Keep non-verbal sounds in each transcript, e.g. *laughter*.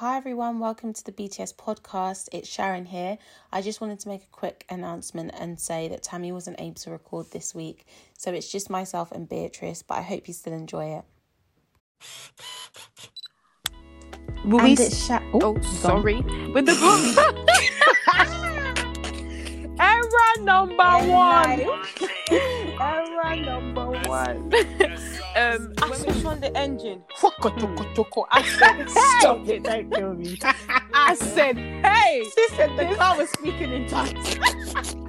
Hi everyone, welcome to the BTS podcast. It's Sharon here. I just wanted to make a quick announcement and say that Tammy wasn't able to record this week, so it's just myself and Beatrice, but I hope you still enjoy it. Will and we it's Sha- Oh, oh on. sorry. With the *laughs* *laughs* Error number one. Error number one. Um, I switched on the engine. I said, stop it, don't kill me. I said, hey. She said the car was speaking in tongues. *laughs*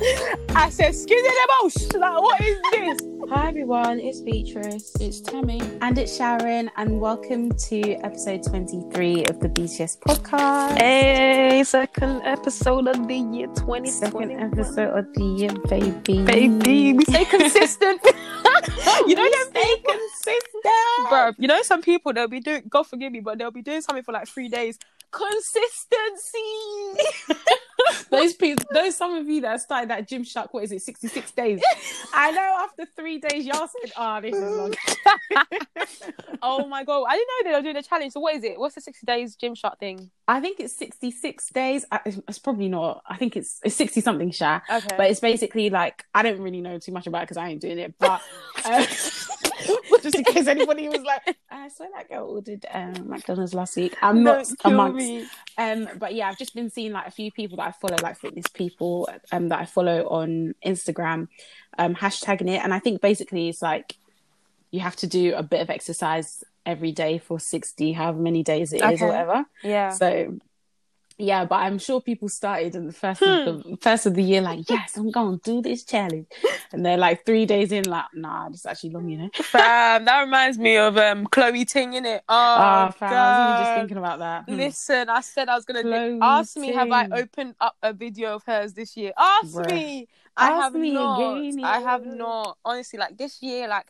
I said, skin in the mouse. Like, what is this? Hi everyone, it's Beatrice. It's Tammy. And it's Sharon, and welcome to episode 23 of the BTS podcast. Hey, second episode of the year 2020. Second episode of the year, baby. Baby, we stay *laughs* consistent. *laughs* you know them stay consistent. bro. You know some people they'll be doing. God forgive me, but they'll be doing something for like three days. Consistency. *laughs* *laughs* those people, those some of you that started that Gymshark, what is it, 66 days? I know after three days, y'all said, oh, this is long. *laughs* oh my god, I didn't know they were doing a challenge. So what is it? What's the sixty days gym shot thing? I think it's 66 days. I- it's probably not. I think it's, it's 60 something, Sha. Okay, But it's basically like, I don't really know too much about it because I ain't doing it. But um, *laughs* *laughs* just in *laughs* case anybody was like, I saw that girl ordered um, McDonald's last week. I'm not amongst me. Um, but yeah, I've just been seeing like a few people that I follow, like fitness people, um, that I follow on Instagram, um, hashtagging it, and I think basically it's like you have to do a bit of exercise every day for sixty, however many days it is, Okay. or whatever. Yeah. So yeah, but I'm sure people started in the first of Hmm. the first of the year like, yes, I'm gonna do this challenge, and they're like three days in, like, nah, this is actually long, you know. Fam, that reminds me of um Chloe Ting in it. Oh, Ah, fam, I was even just thinking about that. Hmm. Listen, I said I was gonna Chloe ask me. Have I opened up a video of hers this year? Ask Bruh. me. I Ask have me not. again, I have not. Honestly, like this year, like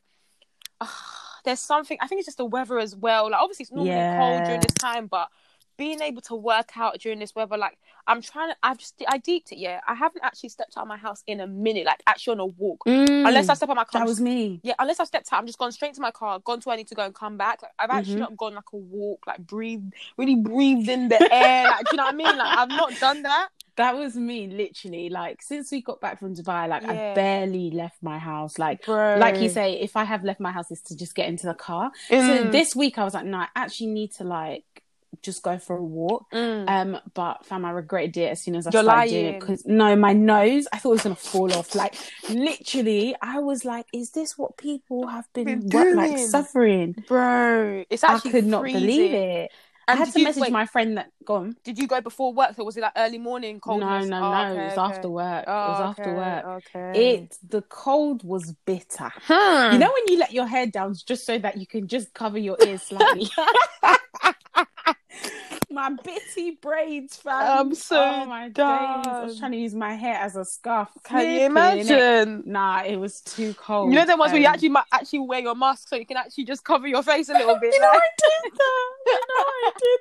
*sighs* there's something. I think it's just the weather as well. Like obviously it's normally cold during this time, but being able to work out during this weather, like I'm trying to. I've just I deeped it. Yeah, I haven't actually stepped out of my house in a minute, like actually on a walk. Unless I step out my car, Mm. that was me. yeah, unless I stepped out, I'm just gone straight to my car, gone to where I need to go and come back. Like I've actually Mhm. not gone like a walk, like breathe, really breathed in the air. Like, do you know what I mean? Like I've not done that. *laughs* That was me, literally. Like since we got back from Dubai, like Yeah. I barely left my house. Like, Bro. like you say, if I have left my house, is to just get into the car. So Mm. this week, I was like, no, I actually need to like just go for a walk. Mm. Um, but fam, I regretted it as soon as I You're started doing it because no, my nose, I thought it was gonna fall off. Like literally, I was like, is this what people have been, what, like suffering? Bro, it's actually I could not freezing. believe it. I had to you- message wait, my friend that gone. Did you go before work? or was it like early morning cold? No, no, Oh, no. okay, it was okay. after work. Oh, it was after okay, work. Okay. It the cold was bitter. Hmm. You know when you let your hair down just so that you can just cover your ears slightly. *laughs* *laughs* my bitty braids, fam. I'm so oh my days. I was trying to use my hair as a scarf. Can you Flipping it. imagine? Nah, it was too cold. You know the ones where you Um, actually might actually wear your mask so you can actually just cover your face a little *laughs* bit. You know, like- I did that. You know, I *laughs* did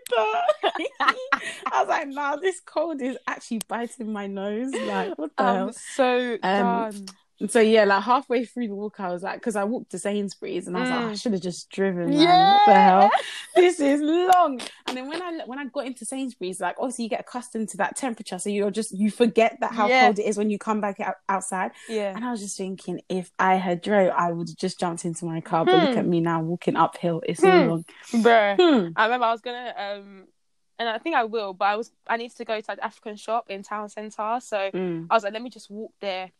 that. *laughs* I was like, nah, this cold is actually biting my nose. Like, what the I'm hell? so Um, done. So yeah, like halfway through the walk, I was like, because I walked to Sainsbury's and I was like, Mm. I should have just driven. Man. What the hell? *laughs* This is long. And then when I when I got into Sainsbury's, like obviously you get accustomed to that temperature, so you're just you forget that how Yeah. cold it is when you come back out, outside. Yeah. And I was just thinking, if I had drove, I would have just jumped into my car. But look Hmm. at me now, walking uphill. It's Hmm. long. Bruh. Hmm. I remember I was gonna um and I think I will, but I was I need to go to an African shop in town centre. So Mm. I was like, let me just walk there.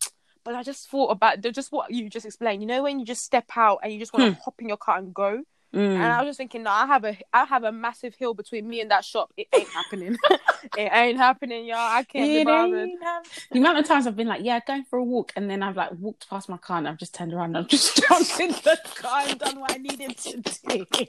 But I just thought about the- just what you just explained. You know when you just step out and you just want to hop in your car and go. Mm. And I was just thinking, no, I have a I have a massive hill between me and that shop. It ain't happening. *laughs* it ain't happening, y'all. I can't be It bothered. ain't hap- The amount of times I've been like, yeah, going for a walk, and then I've like walked past my car and I've just turned around and I've just *laughs* jumped in the car and done what I needed to do. *laughs*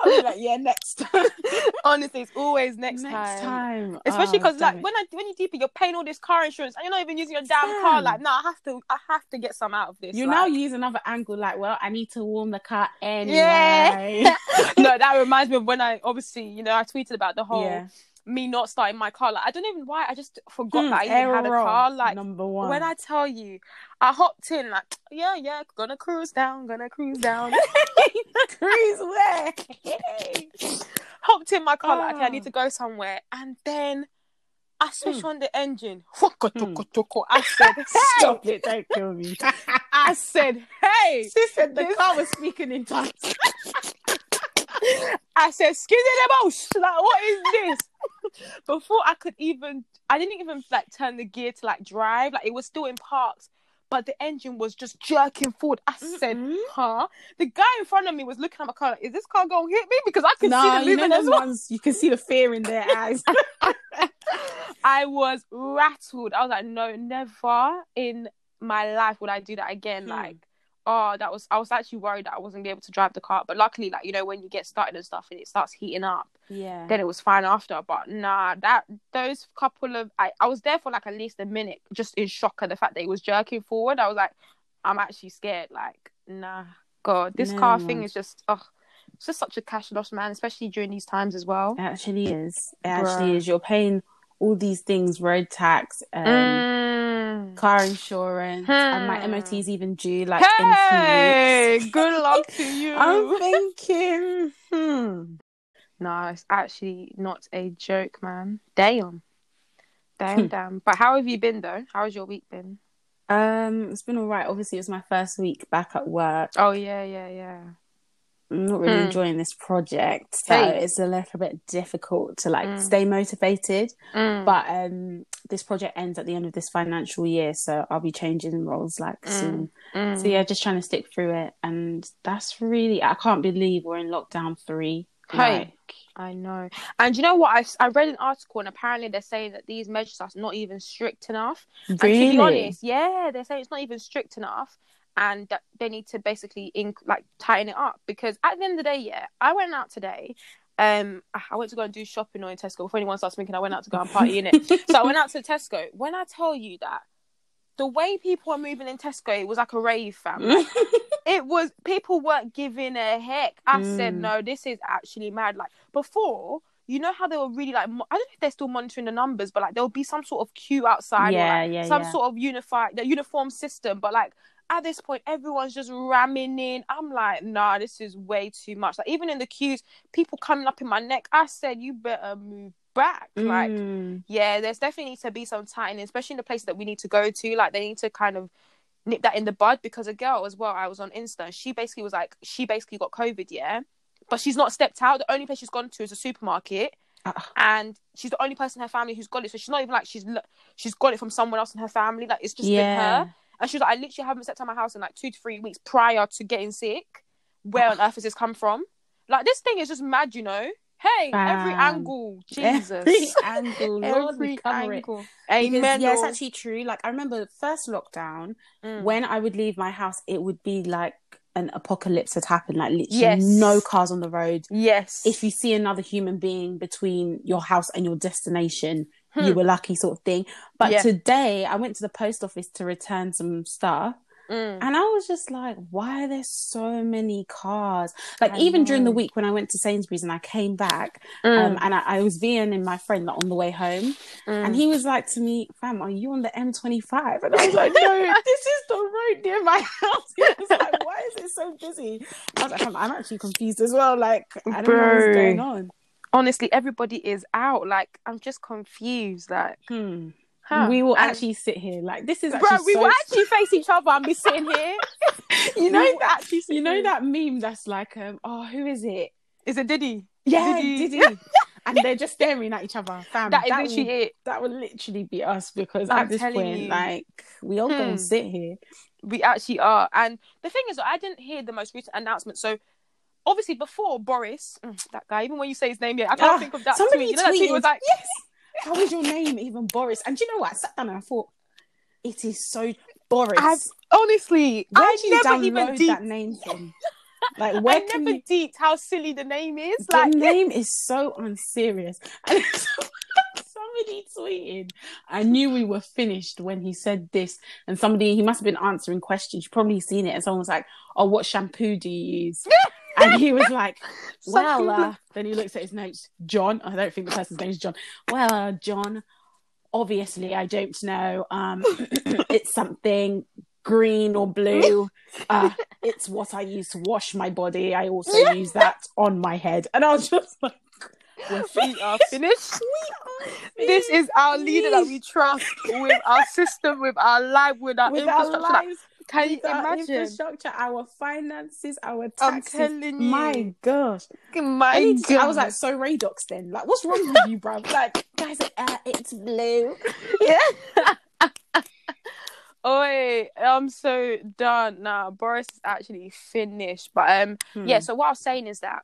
I'll be like, yeah, next time. *laughs* Honestly, it's always next, next time. Especially ah, Oh, because like it. when I when you deep it, you're paying all this car insurance and you're not even using your damn car. Like, no, I have to I have to get some out of this. you like. now use another angle, like, well, I need to warm the car anyway. Yeah. no, that reminds me of when I obviously, you know, I tweeted about the whole yeah. Me not starting my car. Like I don't even why. I just forgot Hmm, that I even had a car. Like number one. when I tell you, I hopped in like yeah yeah gonna cruise down, gonna cruise down. *laughs* cruise where? *laughs* hopped in my car like okay, I Ah. need to go somewhere, and then I switched Hmm. on the engine. *laughs* I said Stop it! Don't kill me. I said hey. She said the This- car was speaking in tongues. I said, "Excuse me, the mouse. Like, what is this?" Before I could even, I didn't even like turn the gear to like drive. Like it was still in parks, but the engine was just jerking forward. I said, Mm-mm. "Huh?" The guy in front of me was looking at my car. Like, is this car gonna hit me? Because I can no, see them you know moving as well. ones. You can see the fear in their eyes. *laughs* *laughs* I was rattled. I was like, "No, never in my life would I do that again." Hmm. Like. Oh, that was. I was actually worried that I wasn't be able to drive the car, but luckily, like you know, when you get started and stuff, and it starts heating up, yeah. then it was fine after. But nah, that those couple of I, I was there for like at least a minute, just in shock at the fact that he was jerking forward. I was like, I'm actually scared. Like, nah, God, this No, car thing is just oh, it's just such a cash loss, man. Especially during these times as well. It actually is. It actually is. You're paying all these things: road tax, um, Mm. Car insurance, and my Hmm. MOT is even due like in two Hey, weeks. good *laughs* luck to you. I'm thinking, hmm. No, it's actually not a joke, man. Damn. Damn, damn. But how have you been though? How has your week been? Um, it's been all right. Obviously, it was my first week back at work. Oh yeah, yeah, yeah. I'm not really Hmm. enjoying this project, so Hey. it's a little bit difficult to like Mm. stay motivated. Mm. But um, this project ends at the end of this financial year, so I'll be changing roles like Mm. soon. Mm. So yeah, just trying to stick through it, and that's really I can't believe we're in lockdown three. Hey. Like, I know. And you know what? I, I read an article and apparently they're saying that these measures are not even strict enough. And to really? be honest, yeah, they're saying it's not even strict enough and that they need to basically inc- like tighten it up because at the end of the day, yeah, I went out today. Um, I went to go and do shopping or in Tesco. Before anyone starts thinking I went out to go and party in it, *laughs* so I went out to Tesco. When I tell you that the way people are moving in Tesco, it was like a rave, fam. *laughs* It was people weren't giving a heck. I said, Mm. no, this is actually mad. Like before, you know how they were really like mo- I don't know if they're still monitoring the numbers, but like there'll be some sort of queue outside, or, Yeah, like, yeah, some yeah. sort of unified the uniform system. But like at this point, everyone's just ramming in. I'm like, nah, this is way too much. Like even in the queues, people coming up in my neck. I said, you better move back. Like Mm. yeah, there's definitely need to be some tightening, especially in the places that we need to go to. Like they need to kind of nip that in the bud because a girl as well, I was on Insta, she basically was like, she basically got COVID, yeah, but she's not stepped out. The only place she's gone to is a supermarket, Ah. and she's the only person in her family who's got it. So she's not even like she's she's got it from someone else in her family. Like it's just been yeah. her. And she was like, I literally haven't stepped out of my house in like two to three weeks prior to getting sick. Where on *sighs* earth has this come from? Like this thing is just mad, you know. Hey, every angle, *laughs* Jesus. Every *laughs* angle, Lord, Every cover it. angle. Because, Amen. yeah, it's actually true. Like I remember the first lockdown, Mm. when I would leave my house, it would be like an apocalypse had happened. Like literally Yes. no cars on the road. Yes. If you see another human being between your house and your destination, Hmm. you were lucky, sort of thing. But Yeah. today, I went to the post office to return some stuff, Mm. and I was just like, "Why are there so many cars?" Like I even during the week when I went to Sainsbury's and I came back, Mm. um, and I, I was VNing my friend like, on the way home, Mm. and he was like to me, "Fam, are you on the M25?" And I was like, "No, *laughs* this is the road near my house." *laughs* He was like, "Why is it so busy?" I was like, "Fam, "I'm actually confused as well. Like, I don't know what's going on." Honestly, everybody is out. Like, I'm just confused. Like, Hmm. huh. We will And- actually sit here like this is bro, we so- will actually face each other and be sitting *laughs* here. you know that you know that meme that's like um oh who is it Is it Diddy? yeah Diddy. Diddy *laughs* and they're just staring at each other fam That is that literally will, it. that will literally be us because I'm at this point you. like we all Hmm. gonna sit here We actually are. And the thing is, I didn't hear the most recent announcement. So, obviously, before Boris, mm, that guy, even when you say his name, yeah, I can't Ah, think of that somebody tweet. You know that tweet was like, yes how is your name even Boris and do you know what I sat down and I thought it is so Boris I've, honestly, where I do you download even that deep. name from *laughs* like where I can never you deeped how silly the name is. the Like, *laughs* name is so unserious. And *laughs* somebody tweeted, I knew we were finished when he said this. And somebody, he must have been answering questions. You've probably seen it. And someone was like, Oh, what shampoo do you use? And he was like, *laughs* well, uh, then he looks at his notes, John. I don't think the person's name is John. Well, uh, John, obviously, I don't know. Um, *coughs* it's something green or blue. *laughs* Uh, it's what I use to wash my body. I also use that on my head. And I was just like, *laughs* we are finished. This is our leader that we trust with our system, with our life, with our with infrastructure. Like, lives, Can you imagine? infrastructure, our finances, our taxes? I'm telling you. My gosh. My I, was like, so Radox then. Like, what's wrong with you, bro? Like, guys, uh, it's blue. Yeah. *laughs* Oi, I'm so done now. Boris is actually finished. But um, Hmm. yeah. So what I was saying is that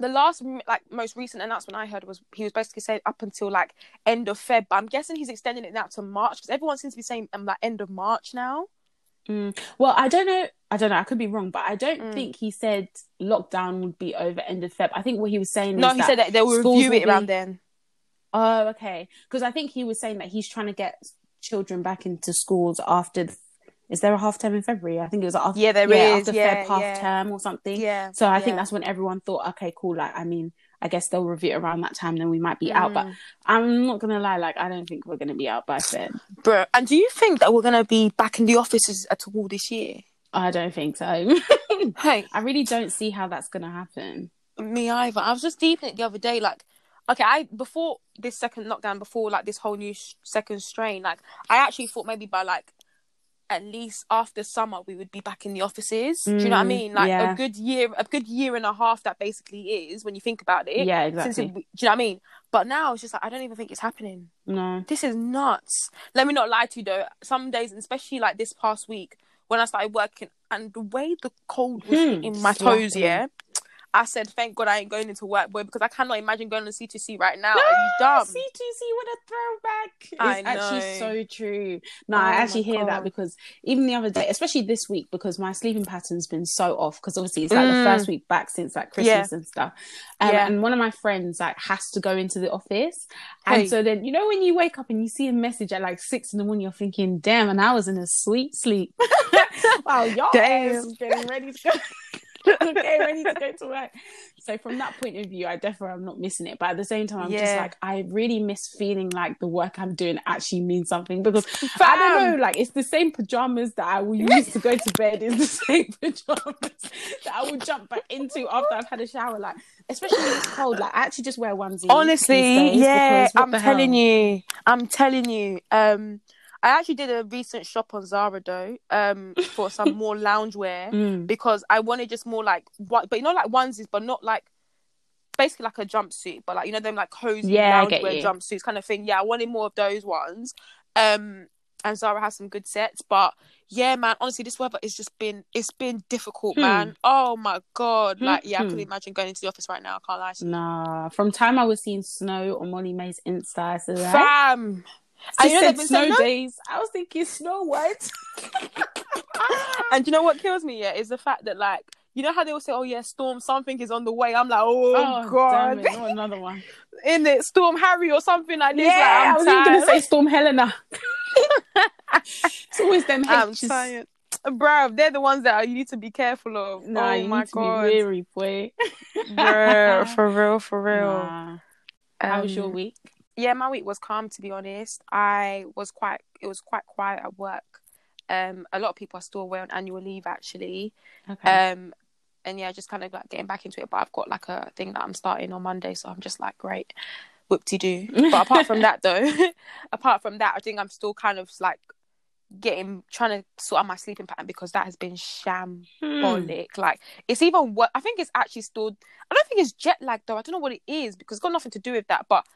the last like most recent announcement I heard was he was basically saying up until like end of Feb. But I'm guessing he's extending it now to March because everyone seems to be saying um like end of March now. Mm. Well, I don't know. I don't know. I could be wrong, but I don't Mm. think he said lockdown would be over end of Feb. I think what he was saying No, is he that said that they will schools review it around be- then. Oh, okay. Because I think he was saying that he's trying to get children back into schools after. The, is there a half term in February? I think it was after. Yeah, there yeah, is. after Yeah, Feb half term or something. Yeah. So I think that's when everyone thought, okay, cool. Like, I mean, I guess they'll review it around that time, then we might be out. But Mm. I'm not gonna lie, like, I don't think we're gonna be out by then. Bro, and do you think that we're gonna be back in the offices at all this year? I don't think so. *laughs* Hey, I really don't see how that's gonna happen. Me either. I was just deep in it the other day. Like, okay, I before this second lockdown, before like this whole new sh- second strain, like I actually thought maybe by like at least after summer we would be back in the offices. Do you know what I Mm, mean? Like yeah. a good year, a good year and a half. That basically is when you think about it. yeah, Since exactly. it, do you know what I mean? But now it's just like I don't even think it's happening. no. This is nuts. Let me not lie to you though. Some days, especially like this past week, when I started working, and the way the cold was Hmm, in my toes, yeah, I said, "Thank God I ain't going into work, boy," because I cannot imagine going to C2C right now. Are you dumb? C2C with a throwback. It's actually so true. No, Oh I actually hear that because even the other day, especially this week, because my sleeping pattern's been so off. Because obviously it's like Mm. the first week back since like Christmas and stuff. Um, Yeah. And one of my friends like has to go into the office, and Hey. so then you know when you wake up and you see a message at like six in the morning, you're thinking, "Damn!" And I was in a sweet sleep. *laughs* wow, y'all *laughs* Damn. getting ready to go. *laughs* *laughs* okay, ready to go to work. So from that point of view, I definitely am not missing it. But at the same time, I'm just like I really miss feeling like the work I'm doing actually means something because I don't know, like it's the same pajamas that I will use to go to bed. It's the *laughs* same pajamas that I will jump back into after I've had a shower. Like especially when it's cold, like I actually just wear onesie. Honestly, yeah, I'm telling hell? you, I'm telling you. Um, I actually did a recent shop on Zara though, um, for some *laughs* more loungewear. Mm. because I wanted just more like what, but you know, like onesies, but not like basically like a jumpsuit, but like you know them like cozy Yeah, loungewear jumpsuits kind of thing. Yeah, I wanted more of those ones. Um, and Zara has some good sets, but yeah, man, honestly, this weather has just been it's been difficult, Hmm. man. Oh my god, like yeah, I Hmm. couldn't imagine going into the office right now. I can't lie. Nah, from time I was seeing snow on Molly-Mae's Insta, I said, right? Fam, You know said they've been snow no- days. I was thinking Snow White. *laughs* and you know what kills me? Yeah, is the fact that like you know how they will say, "Oh yeah, storm something is on the way." I'm like, "Oh, Oh, god." it, not another one. *laughs* in it, Storm Harry or something like this. Yeah, like, I'm I was even gonna say Storm Helena. *laughs* it's always them I'm H's. tired. Bruv, they're the ones that you need to be careful of. Nah, oh my need to god. be weary, boy. Bruh, for real, for real. Nah. How was your Um, week? Yeah, my week was calm to be honest. I was quite it was quite quiet at work. Um a lot of people are still away on annual leave actually. Okay. Um and yeah, just kind of like getting back into it. But I've got like a thing that I'm starting on Monday, so I'm just like great. Whoop de doo. *laughs* But apart from that though, *laughs* apart from that, I think I'm still kind of like getting trying to sort out my sleeping pattern because that has been shambolic. Hmm. Like it's even what I think it's actually still. I don't think it's jet lag though. I don't know what it is because it's got nothing to do with that. But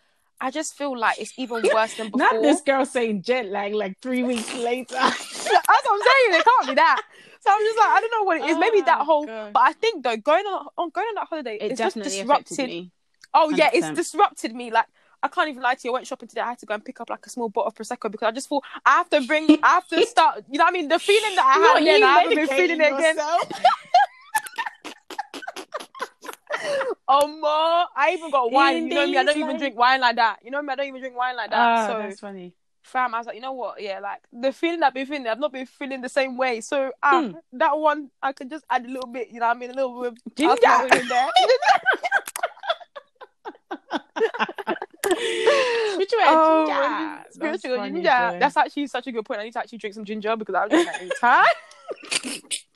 I just feel like it's even *laughs* worse than before. Not this girl saying jet lag like three weeks later. *laughs* That's what I'm saying. It can't be that. So I'm just like I don't know what it is. Maybe that Oh, whole. God. But I think though going on, on going on that holiday, it it's just definitely affected disrupted. me. Oh yeah, it's disrupted me. Like I can't even lie to you. I went shopping today. I had to go and pick up like a small bottle of prosecco because I just thought I have to bring. I have to *laughs* start. You know what I mean? The feeling that I Not had then, you I haven't been medicating feeling it again. Oh, more. I even got wine. You know me. I don't even drink wine like that. You know me. I don't even drink wine like that. Ah, so that's funny. fam, I was like, you know what? Yeah, like the feeling I've been feeling, I've not been feeling the same way. So ah, Hmm. that one I could just add a little bit, you know, what I mean, a little bit of Ginger. in there. *laughs* Spiritual Oh, ginger. That's spiritual funny, ginger. boy. That's actually such a good point. I need to actually drink some ginger because I was that any time. *laughs*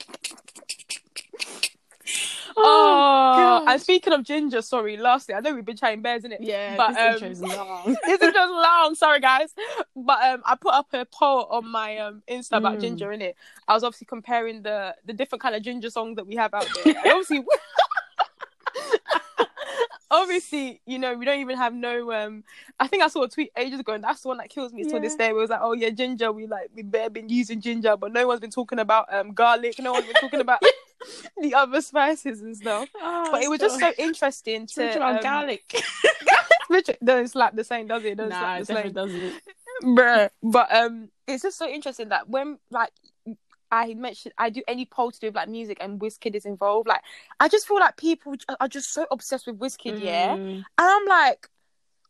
Oh, gosh. and speaking of ginger, sorry, lastly, I know we've been chatting bears, isn't it? yeah, but, this um, intro's *laughs* long. this is just long. Sorry, guys, but um, I put up a poll on my um Insta about Mm. ginger in it. I was obviously comparing the the different kind of ginger songs that we have out there. And obviously, *laughs* obviously, you know, we don't even have no. Um, I think I saw a tweet ages ago, and that's the one that kills me till this day. Where it was like, oh yeah, ginger. We like we have been using ginger, but no one's been talking about um garlic. No one's been talking about *laughs* *laughs* the other spices and stuff. But it was just so interesting *laughs* to. spiritual um, garlic. *laughs* Doesn't slap the same, does it? Doesn't nah, it definitely doesn't. Bruh. But um, it's just so interesting that when like I mentioned I do any poll to do with like music and Wizkid is involved, like I just feel like people are just so obsessed with Wizkid, yeah. And Mm. I'm like,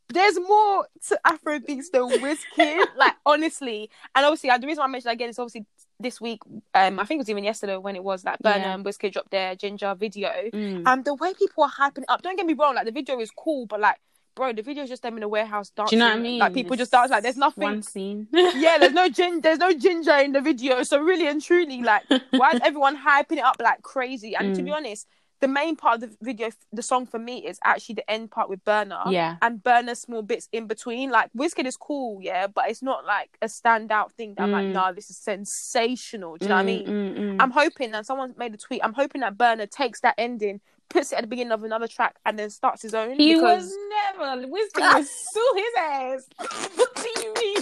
there's more to Afrobeats than Wizkid, like honestly. And obviously, the reason I mentioned again is obviously this week. Um, I think it was even yesterday when it was that Burna Yeah. and Wizkid dropped their Ginger video. Mm. And the way people are hyping it up, don't get me wrong, like the video is cool, but like, bro, the video is just them in a warehouse dancing. Do you know what I mean? Like people It's just dance. Like there's nothing. One scene. yeah, there's no *laughs* gin, there's no ginger in the video. So really and truly, like, why is *laughs* everyone hyping it up like crazy? And to be Mm. honest, the main part of the video, the song for me is actually the end part with Burna. Yeah. And Burna small bits in between. Like Wizkid is cool, yeah, but it's not like a standout thing that I'm like, Mm. nah, this is sensational. Do you know what I mean? Mm, mm, mm. I'm hoping that someone made a tweet. I'm hoping that Burna takes that ending, puts it at the beginning of another track, and then starts his own. He because was never. Wisdom was *laughs* sue his ass. what do you mean?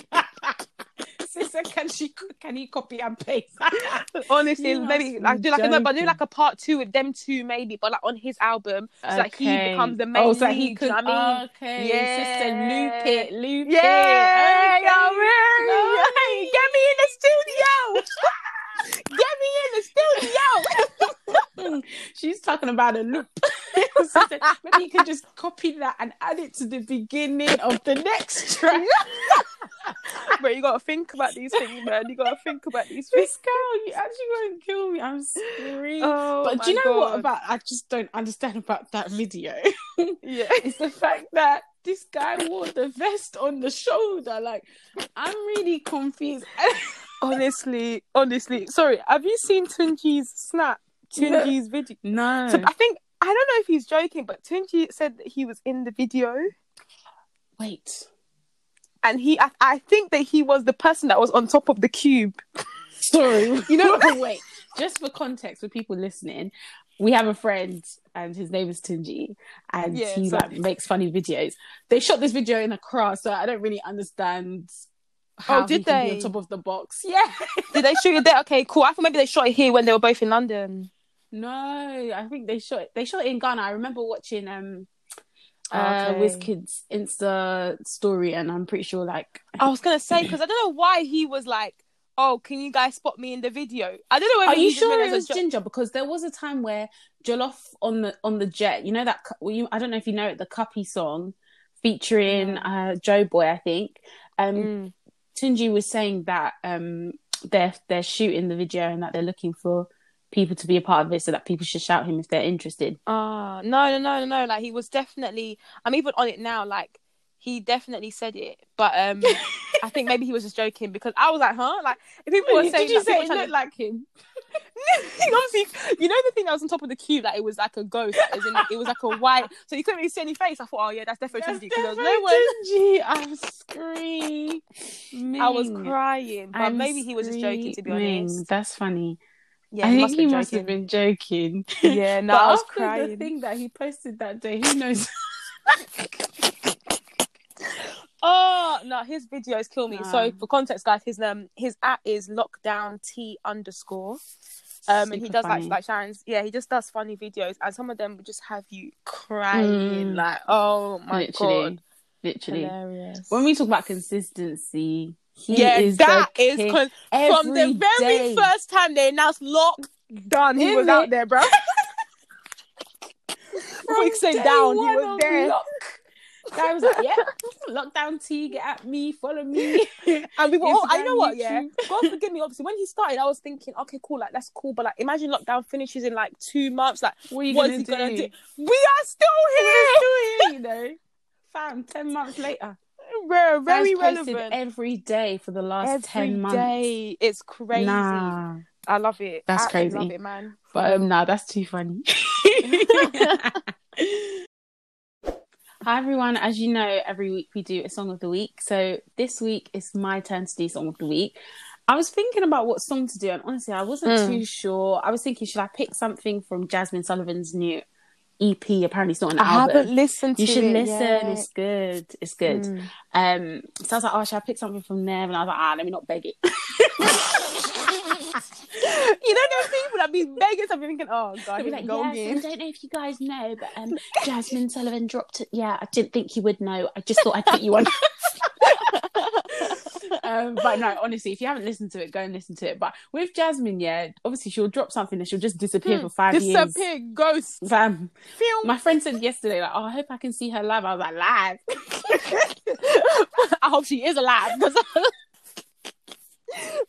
*laughs* Sister, can she? Can he copy and paste? *laughs* honestly, You maybe like do like a, but do like a part two with them two, maybe, but like on his album, so like he becomes the oh, main Oh, so lead. he could. you know what I mean? Okay. Yeah. Sister, loop it, loop Yeah, it. what Okay. I mean? get me in the studio. *laughs* get me in the studio. *laughs* She's talking about a loop. *laughs* Sister, maybe you could just copy that and add it to the beginning of the next track. *laughs* but you gotta think about these things, man. You gotta think about these things. This girl, you actually won't kill me. I'm screaming. Oh, but do you know what about? I just don't understand about that video. Yeah. it's the fact that this guy wore the vest on the shoulder. Like, I'm really confused. honestly, honestly. Sorry, have you seen Tunji's snap? Tunji's *laughs* video. no. So I think I don't know if he's joking, but Tunji said that he was in the video. Wait. and he I, I think that he was the person that was on top of the cube Sorry. *laughs* You know- *laughs* what? wait. Just for context, for people listening, we have a friend and his name is Tunji, and Yeah, he so- like makes funny videos. They shot this video in a car, so I don't really understand. Oh, how Oh, did he can be they? on top of the box? Yeah. did they shoot it there okay cool i thought maybe they shot it here when they were both in london No, I think they shot they shot it in Ghana. I remember watching um uh Okay. Wizkid's Insta story and I'm pretty sure like i was gonna say because i don't know why he was like oh can you guys spot me in the video i don't know Are you sure it was Jo- Ginger? Because there was a time where Jollof on the on the jet, you know that well, you I don't know if you know it, the Cuppy song featuring uh Joeboy, I think. Um Mm. Tunji was saying that um they're they're shooting the video and that they're looking for people to be a part of it so that people should shout him if they're interested. Ah, no, no, no, no, no. Like he was definitely. I'm even on it now. Like he definitely said it, but um, I think maybe he was just joking because I was like, huh? Like if people were saying, Did you that say it looked to- like him? *laughs* Obviously, you know the thing that was on top of the cube, like it was like a ghost, like, as in, it was like a white, so you couldn't really see any face. I thought, oh yeah, that's definitely because there was no one. I'm screaming. I was crying, but I'm maybe he was just joking. To be honest, That's funny. Yeah, I he think must, he must have been joking. Yeah, *laughs* no, I was after crying. the thing that he posted that day, who knows? *laughs* Oh no, his videos kill me. So Um, for context, guys, his um his at is lockdown t underscore. Um, and he does funny. like like Sharon's. Yeah, he just does funny videos, and some of them would just have you crying, Mm. like, oh my literally, god, literally. hilarious. When we talk about consistency, he yeah, is that is con- from the very day. first time they announced lockdown, he was it. out there, bro. *laughs* Say day down, he was there. Lock, Guy was like, yeah, lockdown tea, get at me, follow me. *laughs* And we were all, oh, I know what, yeah. God forgive *laughs* me. Obviously, when he started, I was thinking, okay, cool, like that's cool. But like, imagine lockdown finishes in like two months. Like, What what gonna is he do? gonna do? We are still here, you know, fam, ten months later. Bro. Very relevant. every day for the last Every ten months. day. It's crazy. Nah, I love it. That's I crazy. Love it, man. but um, nah, that's too funny. *laughs* Hi everyone, as you know, every week we do a song of the week. So this week it's my turn to do song of the week. I was thinking about what song to do, and honestly, I wasn't Mm. too sure. I was thinking, should I pick something from Jazmine Sullivan's new EP? Apparently, it's not an I album. haven't listened to You should it listen. yet. It's good. It's good. Mm. Um, so I was like, oh, should I pick something from there? And I was like, ah, let me not beg it. *laughs* you know those people that be begging something thinking, oh god, here like, go yes, again. I don't know if you guys know, but um, *laughs* Jazmine Sullivan dropped it. Yeah, I didn't think you would know. I just thought I'd put you on. *laughs* um, but no, honestly, if you haven't listened to it, go and listen to it. But with Jazmine, yeah, obviously she'll drop something and she'll just disappear Hmm. for five years. Disappear, ghost. Fam, Film. my friend said yesterday, like, oh, I hope I can see her live. I was like, live. *laughs* I hope she is alive because *laughs*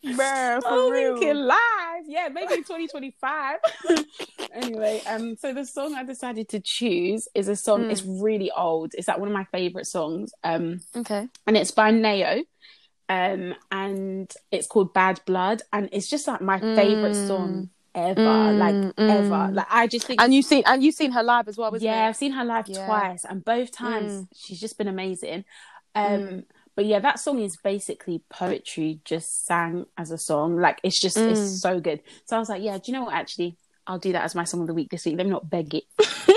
Bruh, for oh, real. live. Yeah, maybe 2025. *laughs* anyway, um, so the song I decided to choose is a song. Mm. It's really old. It's like one of my favorite songs. Um, Okay. and it's by Nao. Um, and it's called Bad Blood, and it's just like my favorite Mm. song ever. Mm, like ever. mm. Like I just think. And you've seen and you've seen her live as well, wasn't yeah, it? I've seen her live Yeah. twice, and both times Mm. she's just been amazing. Um, Mm. but yeah, that song is basically poetry just sang as a song. Like it's just Mm. it's so good. So I was like, yeah, do you know what? Actually, I'll do that as my song of the week this week. Let me not beg it. *laughs*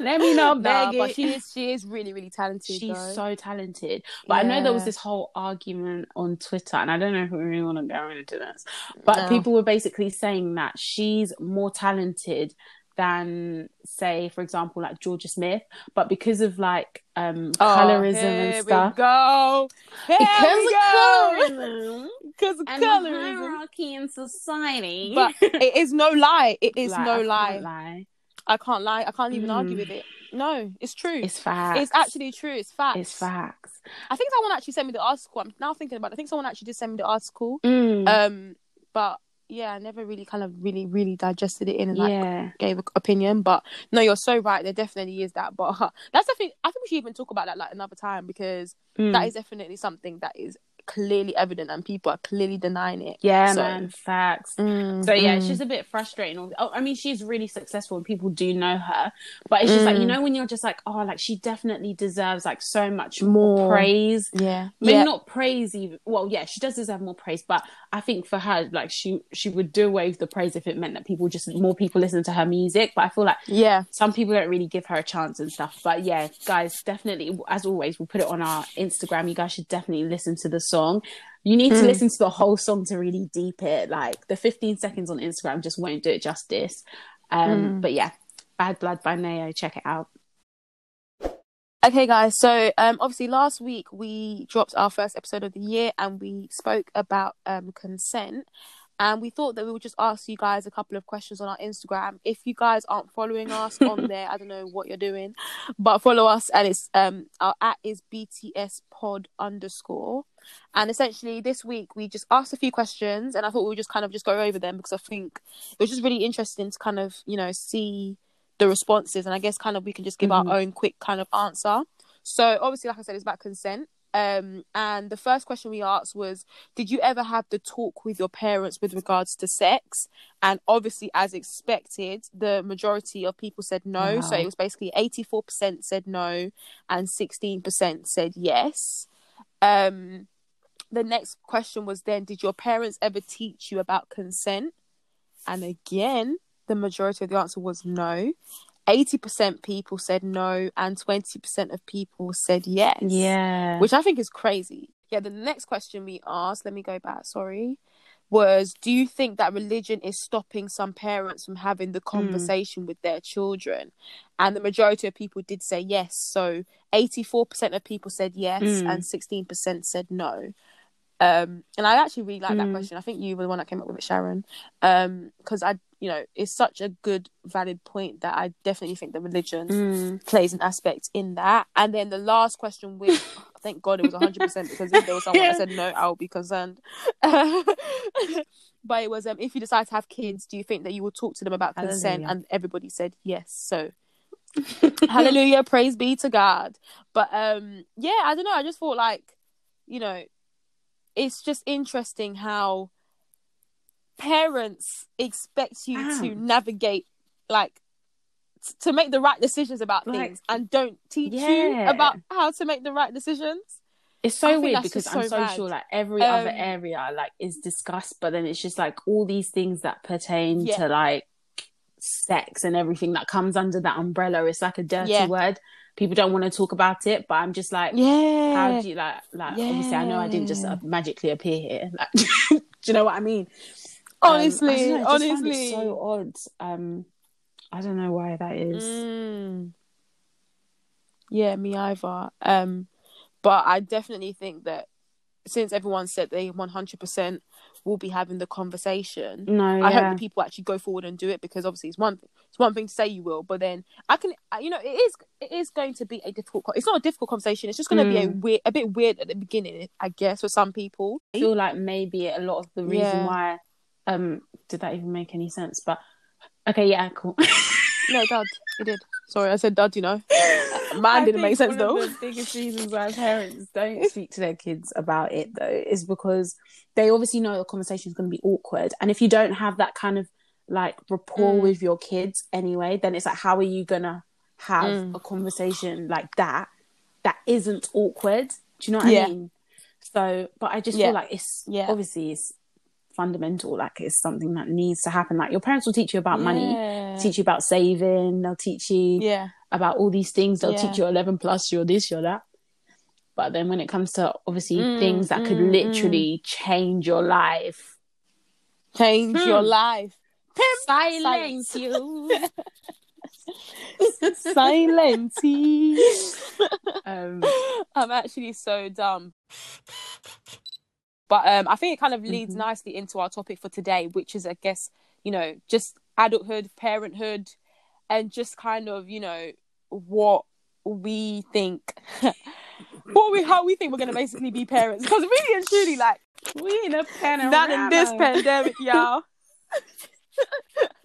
*laughs* Let me not Nah, but she is she is really really talented. She's though. so talented. But I know there was this whole argument on Twitter, and I don't know if we really want to go into this, but No. people were basically saying that she's more talented than, say, for example, like Jorja Smith, but because of like um Oh, colorism and stuff. Go. Here Because of go. colorism *laughs* Because of and colorism. hierarchy in society. But it is no lie. It is Like, no lie. lie. I can't lie. I can't even argue Mm. with it. No, it's true. It's facts. It's actually true. It's facts. it's facts. I think someone actually sent me the article. I'm now thinking about it. I think someone actually did send me the article. Mm. Um, but yeah, I never really kind of really, really digested it in and like yeah. gave an opinion. But no, you're so right. There definitely is that. But *laughs* that's the thing. I think we should even talk about that like another time because Mm. that is definitely something that is clearly evident and people are clearly denying it. yeah, so- man. Facts. Mm, So yeah, mm. it's just a bit frustrating. Oh, I mean, she's really successful and people do know her, but it's just like you Mm. know when you're just like, oh, like she definitely deserves like so much more, More. praise. yeah, Maybe yeah. not praise even. Well, yeah, she does deserve more praise, but I think for her, like she she would do away with the praise if it meant that people just more people listen to her music. But I feel like yeah. some people don't really give her a chance and stuff. But yeah, guys, definitely, as always, we'll put it on our Instagram. You guys should definitely listen to the song. You need to Mm. listen to the whole song to really deep it. Like the 15 seconds on Instagram just won't do it justice. Um, Mm. But yeah, Bad Blood by Nao, check it out. Okay, guys. So, um, obviously, last week we dropped our first episode of the year, and we spoke about um consent. And we thought that we would just ask you guys a couple of questions on our Instagram. If you guys aren't following us on *laughs* there, I don't know what you're doing, but follow us. And it's um our at is BTS Pod underscore. And essentially, this week we just asked a few questions, and I thought we would just kind of just go over them because I think it was just really interesting to kind of you know see the responses, and I guess kind of we can just give Mhm. our own quick kind of answer. So obviously, like I said, it's about consent. Um, and the first question we asked was, did you ever have the talk with your parents with regards to sex? And obviously, as expected, the majority of people said no. So it was basically eighty-four percent said no, and sixteen percent said yes. Um, the next question was then, did your parents ever teach you about consent? And again, the majority of the answer was no. 80% people said no, and 20% of people said yes. Yeah. Which I think is crazy. Yeah, the next question we asked, let me go back, sorry, was Do you think that religion is stopping some parents from having the conversation with their children? And the majority of people did say yes. So 84% of people said yes, Mm. and 16% said no. Um, and I actually really like that Mm. question. I think you were the one that came up with it, Sharon. Um, because I you know, it's such a good, valid point that I definitely think that religion Mm. plays an aspect in that. And then the last question, which *laughs* thank God it was 100% because if there was someone that said no, I'll be concerned. *laughs* but it was, um, if you decide to have kids, do you think that you will talk to them about consent? And everybody said yes. So, *laughs* hallelujah, praise be to God. But um, yeah, I don't know. I just thought like, you know, it's just interesting how parents expect you to navigate like t- to make the right decisions about Like, things and don't teach you about how to make the right decisions. It's so weird because just I'm so so mad. sure like every other Um, area like is discussed, but then it's just like all these things that pertain Yeah. to like sex and everything that comes under that umbrella. It's like a dirty Yeah. word. People don't want to talk about it, but I'm just like, Yeah. how do you like like obviously I know I didn't just uh, magically appear here. Like, *laughs* do you know what I mean? Um, I honestly, don't know, I just find it honestly. so odd. Um, I don't know why that is. Mm. Yeah, me either. Um, but I definitely think that since everyone said they 100% will be having the conversation, No, I Mm, hope the people actually go forward and do it because obviously it's one it's one thing to say you will, but then I can you know it is it is going to be a difficult. It's not a difficult conversation. It's just going to be a Mm. weird, a bit weird at the beginning, I guess, for some people. I feel like maybe a lot of the reason Yeah. why um did that even make any sense but okay yeah cool No, Dad, it did. Sorry, I said Dad. You know, *laughs* I mine didn't make sense one though. of the biggest reasons why parents don't speak to their kids about it though is because they obviously know the conversation is going to be awkward and if you don't have that kind of like rapport Mm. with your kids anyway then it's like how are you gonna have Mm. a conversation like that that isn't awkward do you know what Yeah. i mean so but i just Yeah. feel like it's Yeah. obviously it's fundamental like it's something that needs to happen like your parents will teach you about money teach you about saving they'll teach you Yeah. about all these things they'll Yeah. teach you 11 plus you're this you're that but then when it comes to obviously Mm, things that could mm, literally change your life Change Hmm. your life. silence you Silence. *laughs* *laughs* *laughs* um I'm actually so dumb. But um, I think it kind of leads Mhm. nicely into our topic for today, which is, I guess, you know, just adulthood, parenthood, and just kind of, you know, what we think, *laughs* what we, how we think we're gonna basically be parents. Because really and truly, like, we in a panorama not in this pandemic, y'all. *laughs*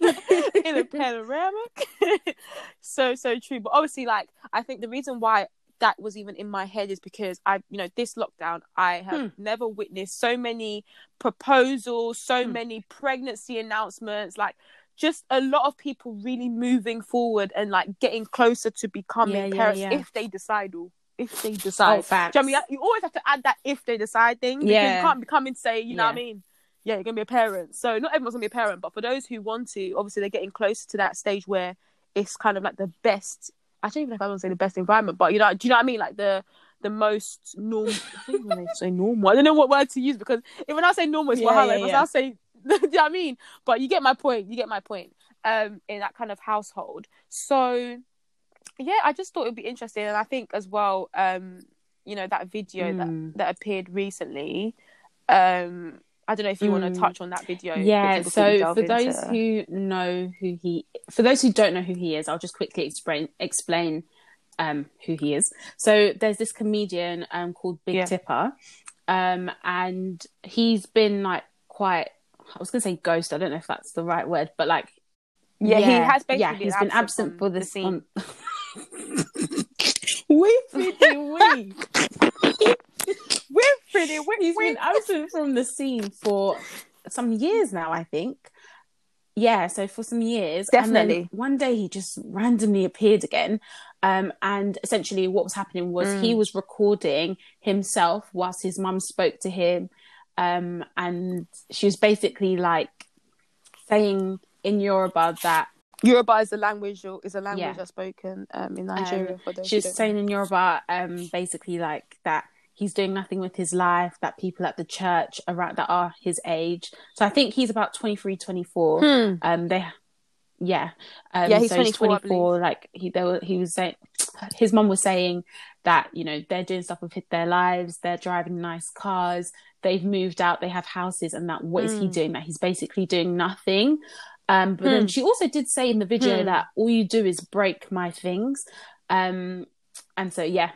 in a panoramic. *laughs* so so true. But obviously, like I think the reason why that was even in my head is because I, you know, this lockdown, I have Hmm. never witnessed so many proposals, so Hmm. many pregnancy announcements, like just a lot of people really moving forward and like getting closer to becoming Yeah, yeah, parents yeah. if they decide. Or if they decide. oh. You know I mean? You always have to add that if they decide thing Yeah. you can't be coming and say, you know what I mean? Yeah, you're gonna be a parent. So not everyone's gonna be a parent, but for those who want to, obviously they're getting closer to that stage where it's kind of like the best. I don't even know if I want to say the best environment, but you know, do you know what I mean? Like the the most normal. I don't even say normal. I don't know what word to use because if when I say normal, it's Yeah, Wahala. yeah, yeah. I say, *laughs* do you know what I mean? But you get my point. You get my point. Um, in that kind of household. So yeah, I just thought it would be interesting, and I think as well, um, you know, that video Mm. that that appeared recently. Um, I don't know if you want Mm. to touch on that video. yeah so for those who know who he for those who don't know who he is i'll just quickly explain explain um who he is so there's this comedian um called big Yeah. tipper um and he's been like quite i was gonna say ghost i don't know if that's the right word but like yeah, he has basically yeah he's been absent for the scene. on we pretty we We're pretty. We're, He's we're, been absent from the scene for some years now, I think. Yeah, so for some years. And Definitely. then one day he just randomly appeared again. Um, and essentially what was happening was he Mm. was recording himself whilst his mum spoke to him. Um, and she was basically like saying in Yoruba that Yoruba is a language. Is a language Yeah. that's spoken um, in Nigeria. for those she was saying in Yoruba, um, basically like that he's doing nothing with his life, that people at the church around that are his age. So I think he's about 23, 24. Hmm. Um, they, yeah, um, Yeah, he's so 24, I 24. Like he, they were, he was saying, his mom was saying that you know they're doing stuff with their lives, they're driving nice cars, they've moved out, they have houses, and that what is he Mm. doing? That he's basically doing nothing. Um, but Hmm. then she also did say in the video Hmm. that all you do is break my things. Um, and so yeah,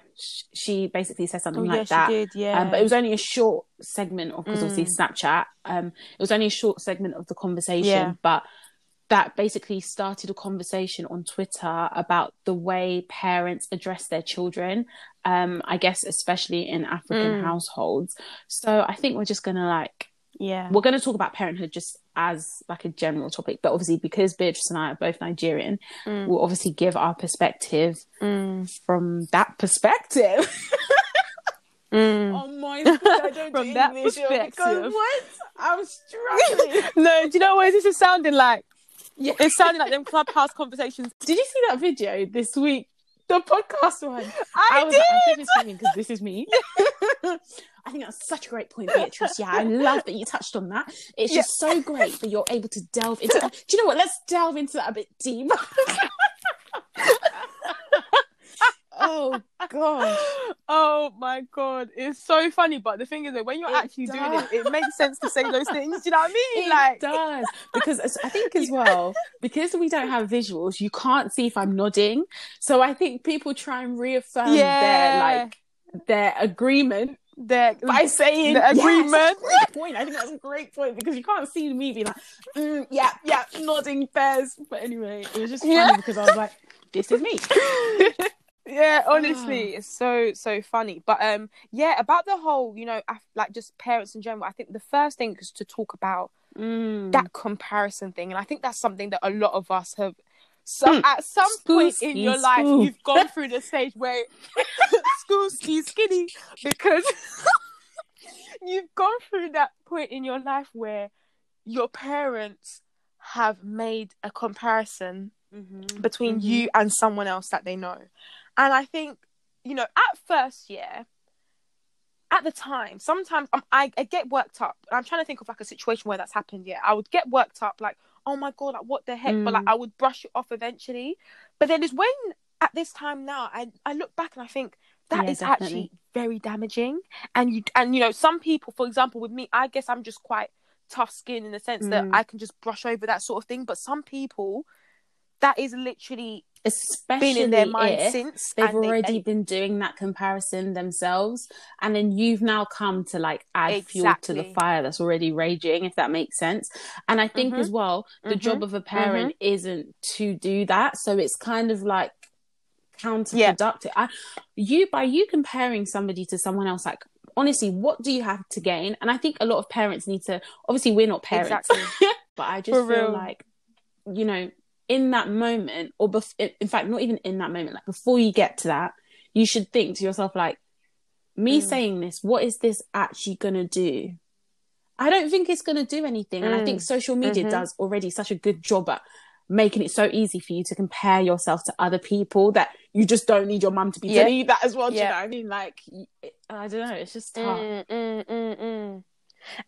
she basically said something Oh, like yeah, that. she did. Yeah, Um, but it was only a short segment of because obviously Mm. Snapchat. Um, it was only a short segment of the conversation, Yeah. but that basically started a conversation on Twitter about the way parents address their children. Um, I guess especially in African Mm. households. So I think we're just gonna like yeah. we're gonna talk about parenthood just as like a general topic, but obviously because Beatrice and I are both Nigerian, Mm. we'll obviously give our perspective Mm. from that perspective. *laughs* Mm. *laughs* Oh my god, I don't *laughs* From do that English perspective. what? I'm struggling. No, do you know what this is sounding like? yeah. It's sounding like them clubhouse conversations. Did you see that video this week? The podcast one. I, was did. like, I'm screaming because this is me. *laughs* I think that's such a great point, Beatrice. Yeah, I love that you touched on that. It's Yeah. just so great that you're able to delve into that. Do you know what? Let's delve into that a bit deeper. *laughs* oh gosh. *laughs* Oh my god, it's so funny. But the thing is that when you're It actually doing it, it makes sense to say those things. Do you know what I mean? It like, does because I think as *laughs* well because we don't have visuals, you can't see if I'm nodding. So I think people try and reaffirm Yeah. their like their agreement the by *laughs* saying The agreement." a great point. I think that's a great point because you can't see me being like, mm, yeah, yeah, nodding bears. But anyway, it was just funny Yeah. because I was like, this is me. Yeah honestly it's so so funny but um yeah about the whole you know af- like just parents in general i think the first thing is to talk about Mm. that comparison thing and i think that's something that a lot of us have some Hmm. at some point in your life you've gone *laughs* through the stage where *laughs* school ski skinny because *laughs* you've gone through that point in your life where your parents have made a comparison Mhm. between Mhm. you and someone else that they know. And I think, you know, at first, yeah, at the time, sometimes um, I, I get worked up. I'm trying to think of like a situation where that's happened. Yeah, I would get worked up, like, oh my god, like what the heck? But like Mm. I would brush it off eventually. But then it's when at this time now, I I look back and I think that is Yeah, definitely. actually very damaging. And you and you know, some people, for example, with me, I guess I'm just quite tough skin in the sense that Mm. I can just brush over that sort of thing. But some people, that is literally Especially been in their mind if since they've and they- already been doing that comparison themselves and then you've now come to like add fuel to the fire that's already raging if that makes sense and i think Mhm. as well the Mhm. job of a parent isn't to do that so it's kind of like counterproductive I, you by you comparing somebody to someone else like honestly what do you have to gain and i think a lot of parents need to obviously we're not parents Exactly. *laughs* but i just For feel real. like you know in that moment or bef- in fact not even in that moment like before you get to that you should think to yourself like me Mm. saying this what is this actually going to do i don't think it's going to do anything and i Mm. think social media Mhm. does already such a good job at making it so easy for you to compare yourself to other people that you just don't need your mum to be Yeah. telling you that as well do you know what i mean like i don't know it's just tough Mm, mm, mm, mm.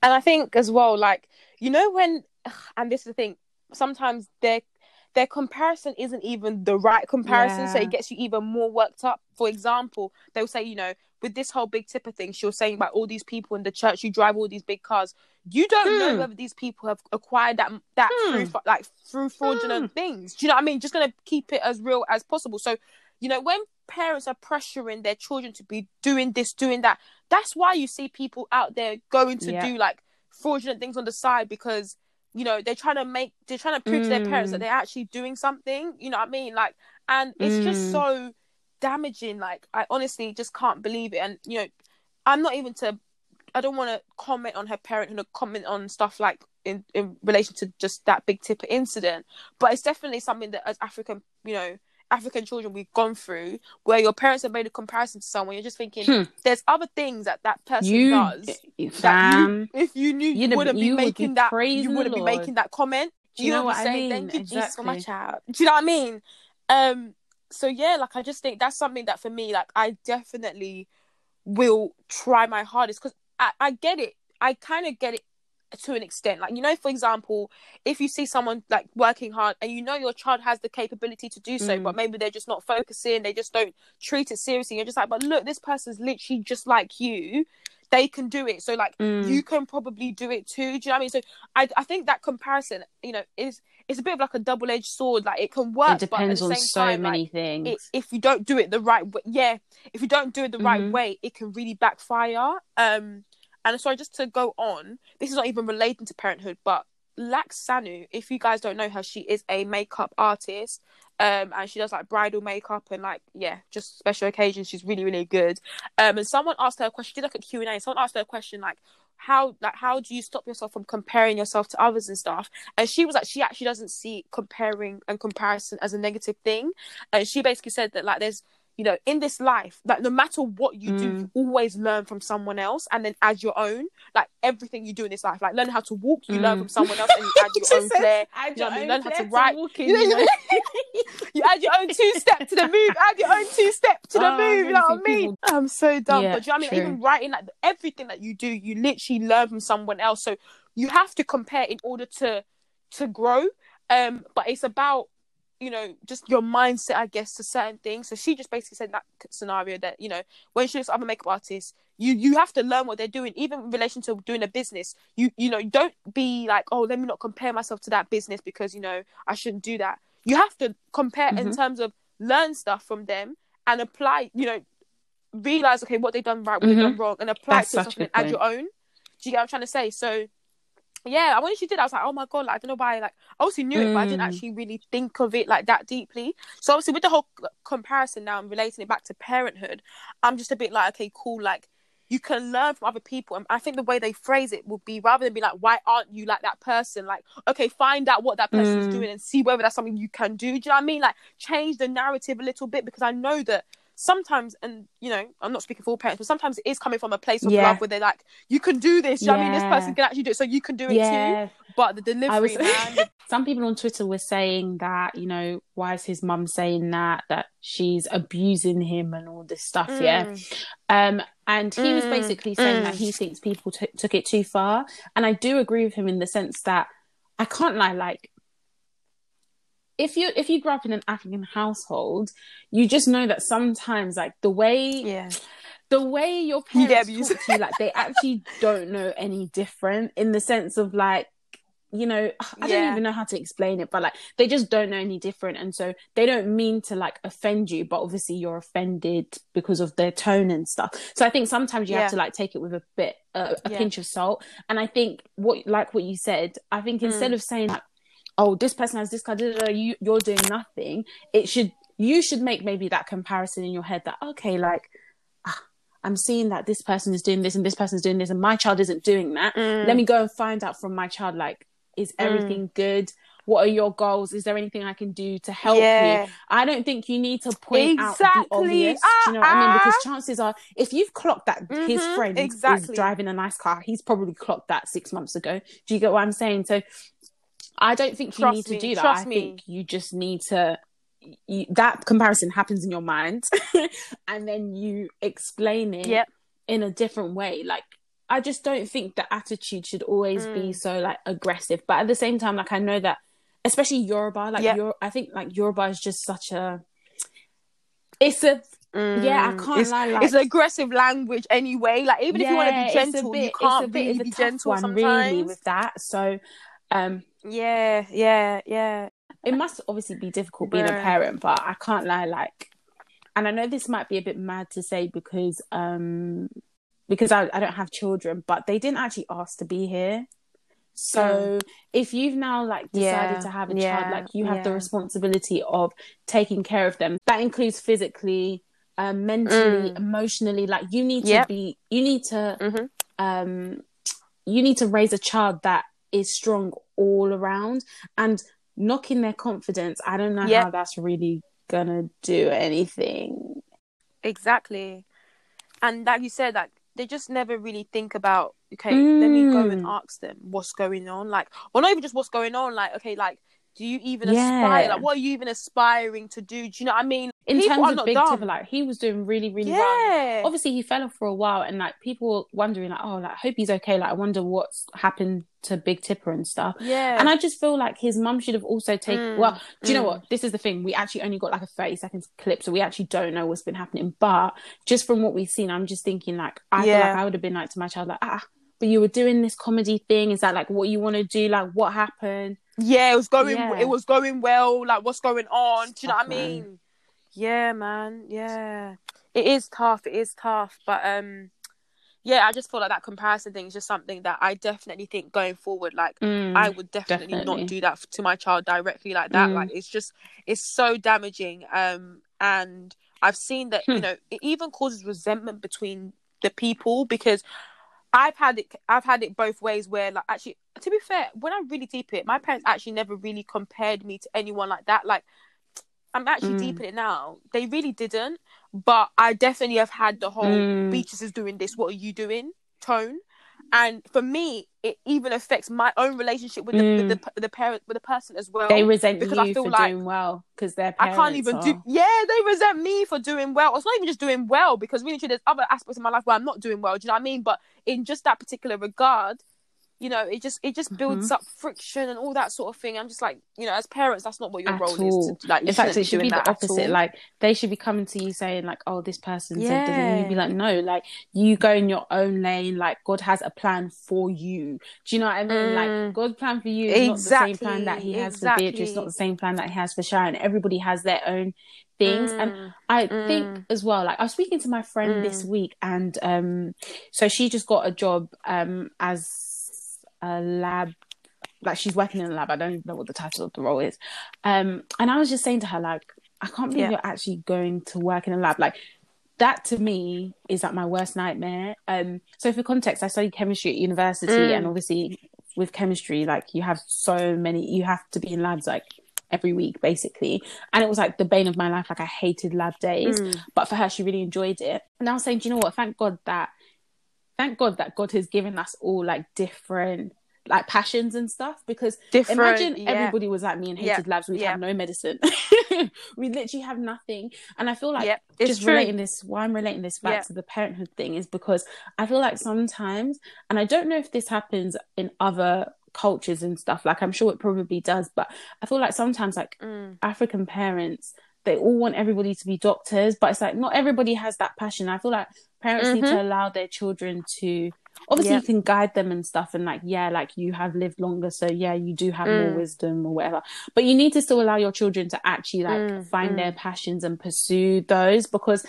And I think as well, like you know when, *sighs* and this is the thing, sometimes their their comparison isn't even the right comparison, so it gets you even more worked up. For example, they'll say, you know, with this whole big tipper thing, she was saying about all these people in the church who drive all these big cars. You don't know Hmm. whether these people have acquired that that Hmm. through like through fraudulent things. Do you know what I mean? Just gonna keep it as real as possible. So, you know, when parents are pressuring their children to be doing this, doing that, that's why you see people out there going to Yeah. do like fraudulent things on the side because you know they're trying to make they're trying to prove to their parents Mm. that they're actually doing something. You know what I mean? Like, and it's just Mm. so damaging. Like, I honestly just can't believe it. And you know, I'm not even to. I don't want to comment on her parent and comment on stuff like in in relation to just that big tipper incident. But it's definitely something that as African, you know, African children we've gone through where your parents have made a comparison to someone. You're just thinking Hmm. there's other things that that person you does. that fam you, if you knew, you, wouldn't be you would be making that. You wouldn't be making that comment. Do you know would what I saying, mean? Thank you, Jesus, for my child. Do you know what I mean? Um. So yeah, like I just think that's something that for me, like I definitely will try my hardest because I, I get it. I kind of get it to an extent. Like, you know, for example, if you see someone like working hard and you know your child has the capability to do so, Mm. but maybe they're just not focusing, they just don't treat it seriously. You're just like, but look, this person's literally just like you. they can do it. So like Mm. you can probably do it too. Do you know what I mean? So I I think that comparison, you know, is it's a bit of like a double edged sword. Like it can work, it depends but at on the same so time, many like, things. it, if you don't do it the right way, yeah, if you don't do it the right Mhm. way, it can really backfire. Um, and sorry, just to go on, this is not even relating to parenthood, but Lax Sanu, if you guys don't know her, she is a makeup artist. Um, and she does like bridal makeup and like yeah, just special occasions. She's really really good. Um, and someone asked her a question. She did like a Q and A. Someone asked her a question like, how like how do you stop yourself from comparing yourself to others and stuff? And she was like, she actually doesn't see comparing and comparison as a negative thing. And she basically said that like there's you know in this life like no matter what you do Mm. you always learn from someone else and then add your own like everything you do in this life like learn how to walk you learn Mm. from someone else and you *laughs* add your own flair Add you know your I mean? own Learn how to write. walking, You know- you know? *laughs* you add your own two step to the move add your own two step to the Oh, move you know what I mean I'm so dumb Yeah, but do you know what I mean true. even writing like everything that you do you literally learn from someone else so you have to compare in order to to grow um but it's about you know just your mindset i guess to certain things. So she just basically said in that scenario that you know when she looks at other makeup artists you you have to learn what they're doing. Even in relation to doing a business you you know don't be like oh let me not compare myself to that business because you know i shouldn't do that. You have to compare in Mhm. terms of learn stuff from them and apply you know realize okay what they've done right what they've Mhm. done wrong and apply That's it to yourself and add your own. Do you get what i'm trying to say? So yeah, when she did, I was like, oh my god, like I don't know why. Like, I obviously knew it, but I didn't Mm. actually really think of it like that deeply. So obviously, with the whole comparison now and relating it back to parenthood, I'm just a bit like, okay, cool. Like, you can learn from other people, and I think the way they phrase it would be rather than be like, why aren't you like that person? Like, okay, find out what that person's Mm. doing and see whether that's something you can do. Do you know what I mean? Like, change the narrative a little bit because I know that sometimes and you know i'm not speaking for all parents but sometimes it is coming from a place of Yeah. love where they're like you can do this what i mean this person can actually do it so you can do it too but the delivery, was man. *laughs* some people on Twitter were saying that, you know, why is his mum saying that, that she's abusing him and all this stuff, yeah. Mm. Um, and he was Mm, basically saying mm. that he thinks people t- took it too far. And I do agree with him in the sense that I can't lie, like, if you if you grew up in an African household, you just know that sometimes like the way Yeah. the way your You parents talk to you, like they actually *laughs* don't know any different in the sense of like, you know, *sighs* I Yeah. don't even know how to explain it, but like they just don't know any different, and so they don't mean to like offend you, but obviously you're offended because of their tone and stuff. So I think sometimes you Yeah. have to like take it with a bit uh, a Yeah. pinch of salt, and I think what like what you said, I think instead Mm. of saying like, oh, this person has this of, you you're doing nothing, it should you should make maybe that comparison in your head that okay, like I'm seeing that this person is doing this and this person is doing this and my child isn't doing that. Mm. Let me go and find out from my child like, is everything good? What are your goals? Is there anything I can do to help Yeah. you? I don't think you need to point out Exactly. the obvious. Ah, do you know what I mean? Because ah. chances are, if you've clocked that his Mhm, friend exactly. is driving a nice car, he's probably clocked that six months ago. Do you get what I'm saying? So I don't think you Trust need to me, do that. I me. think you just need to. You, that comparison happens in your mind, *laughs* and then you explain it Yep. in a different way. Like I just don't think the attitude should always be Mm. so like aggressive. But at the same time, like I know that, especially Yoruba, like Yep. Yor- I think like Yoruba is just such a. It's a yeah, I Mm. can't It's, lie. Like, it's aggressive language anyway. Like even if you want to be gentle, bit- you can't a bit- really it's be gentle one, sometimes. really, with that. So, um, Yeah, yeah, yeah. it must obviously be difficult being a parent, but I can't lie, like, and I know this might be a bit mad to say because, um, because I, I don't have children, but they didn't actually ask to be here. So if you've now like decided Yeah, to have a yeah, child, like you have the responsibility of taking care of them. That includes physically, um, mentally, Mm. emotionally. Like you need Yep. to be, you need to, Mhm. um, you need to raise a child that is strong all around and knocking their confidence. I don't know Yep. how that's really gonna do anything. Exactly. And like you said, like they just never really think about, okay, let me go and Mm. ask them what's going on. Like, or not even just what's going on, like, okay, like Do you even Yeah. aspire? Like, what are you even aspiring to do? Do you know what I mean? In People terms of Big. Tipper, like he was doing really, really well. yeah. Obviously, he fell off for a while, and like people were wondering, like, oh, like I hope he's okay. Like, I wonder what's happened to Big Tipper and stuff. yeah. And I just feel like his mum should have also taken. Mm, well, do you know mm. what? This is the thing. We actually only got like a thirty seconds clip, so we actually don't know what's been happening. But just from what we've seen, I'm just thinking like I feel like I would have been like to my child, like ah, but you were doing this comedy thing. Is that like what you want to do? Like what happened? Yeah, it was going. Yeah. It was going well. Like, what's going on? Do you know what I mean? Yeah, man. Yeah, it is tough. It is tough. But um, yeah, I just feel like that comparison thing is just something that I definitely think going forward, like. Mm, I would definitely, definitely. not do that to my child directly like that. Mm. Like it's just it's so damaging. Um, and I've seen that you Hmm. know it even causes resentment between the people because I've had it. I've had it both ways. Where like actually, to be fair, when I really deep it, my parents actually never really compared me to anyone like that. Like I'm actually Mm. deep in it now. They really didn't, but I definitely have had the whole Mm. Beatrice is doing this. What are you doing? Tone. And for me, it even affects my own relationship with the with the, mm. the parent with the person as well. They resent because you I feel for like doing well because their I parents can't even are... do. Yeah, they resent me for doing well. It's not even just doing well because really, there's other aspects of my life where I'm not doing well. Do you know what I mean? But in just that particular regard, you know, it just it just builds Mm-hmm. up friction and all that sort of thing. I'm just like, you know, as parents, that's not what your At role all. is. To, like, in fact, it should be the opposite. Like they should be coming to you saying, like, "Oh, this person said," this," and you'd be like, "No, like you go in your own lane. Like God has a plan for you. Do you know what I mean? Mm. Like God's plan for you is not the same plan that He has for Beatrice. exactly. Not the same plan that He has for Sharon. Everybody has their own things, and Mm, I Mm. think as well. Like I was speaking to my friend this week, and um, so she just got a job um as a lab like she's working in a lab. I don't even know what the title of the role is. Um, and I was just saying to her, like, I can't believe Yeah. you're actually going to work in a lab. Like, that to me is like my worst nightmare. Um, so for context, I studied chemistry at university, Mm. and obviously with chemistry, like you have so many, you have to be in labs like every week basically, and it was like the bane of my life. Like I hated lab days, Mm. but for her, she really enjoyed it. And I was saying, do you know what? Thank God that, thank God that God has given us all like different like passions and stuff because different. Imagine yeah. everybody was like me and hated Yeah, labs. We'd yeah. have no medicine. *laughs* we literally have nothing. And I feel like Yep, just true. relating this, why I'm relating this back to the parenthood thing is because I feel like sometimes, and I don't know if this happens in other cultures and stuff, like I'm sure it probably does, but I feel like sometimes like Mm. African parents, they all want everybody to be doctors, but it's like not everybody has that passion. I feel like parents need to allow their children to obviously you can guide them and stuff and like yeah like you have lived longer so yeah you do have more Mm. wisdom or whatever but you need to still allow your children to actually like Mm, find their passions and pursue those because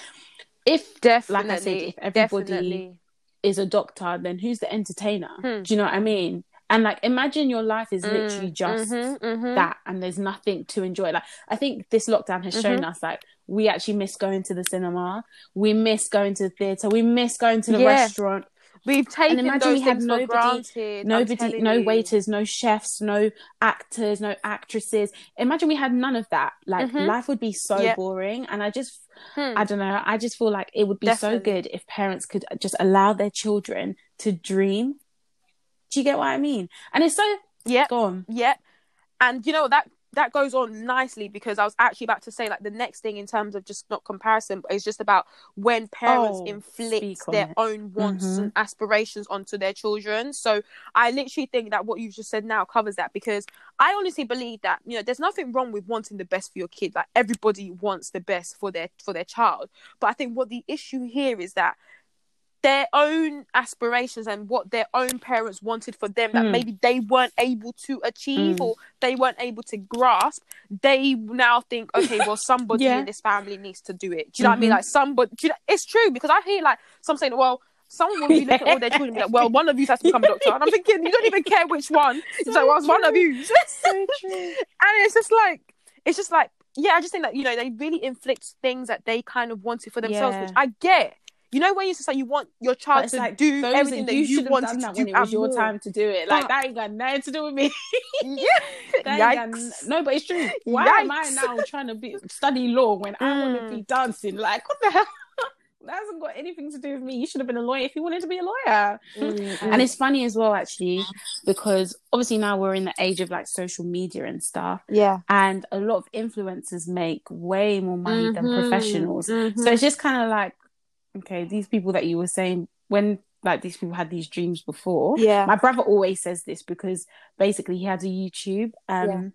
if Definitely. like I said, if everybody definitely. is a doctor, then who's the entertainer? Hmm. Do you know what I mean? And like, imagine your life is literally Mm, just mhm, mhm. that, and there's nothing to enjoy. Like, I think this lockdown has Mm-hmm. shown us like we actually miss going to the cinema, we miss going to the theater, we miss going to the Yeah. restaurant. We've taken imagine those we had nobody- for granted. Nobody, no you. waiters, no chefs, no actors, no actresses. Imagine we had none of that. Like, Mhm. life would be so Yep. boring. And I just, Hmm. I don't know. I just feel like it would be so good if parents could just allow their children to dream. Do you get what I mean? And it's so yeah, go on. Yep. And you know that that goes on nicely because I was actually about to say like the next thing in terms of just not comparison, but it's just about when parents Oh, inflict their it. own wants Mhm. and aspirations onto their children. So I literally think that what you've just said now covers that because I honestly believe that you know there's nothing wrong with wanting the best for your kid. Like everybody wants the best for their for their child, but I think what the issue here is that their own aspirations and what their own parents wanted for them that Mm. maybe they weren't able to achieve Mm. or they weren't able to grasp they now think okay well *laughs* somebody Yeah. in this family needs to do it do you know what i mean Mhm. like somebody you know, it's true because i hear like some saying well someone will be *laughs* looking at all their children and be like well one of you has to become a doctor and i'm thinking you don't even care which one *laughs* it's like well it's one of you So true. and it's just like it's just like yeah i just think that you know they really inflict things that they kind of wanted for themselves which i get you know when you just like you want your child to like do everything that you, should have wanted done to that do when it was your more. time to do it. Like But- that ain't got nothing to do with me. yeah *laughs* That ain't got no, but it's true. Why am I now trying to be study law when I want to Mm. be dancing? Like what the hell? *laughs* that hasn't got anything to do with me. You should have been a lawyer if you wanted to be a lawyer. Mm, And it's funny as well, actually, because obviously now we're in the age of like social media and stuff, yeah. and a lot of influencers make way more money than Mhm, professionals. So mhm. it's just kind of like, okay, these people that you were saying when like these people had these dreams before. Yeah. My brother always says this because basically he had a YouTube um.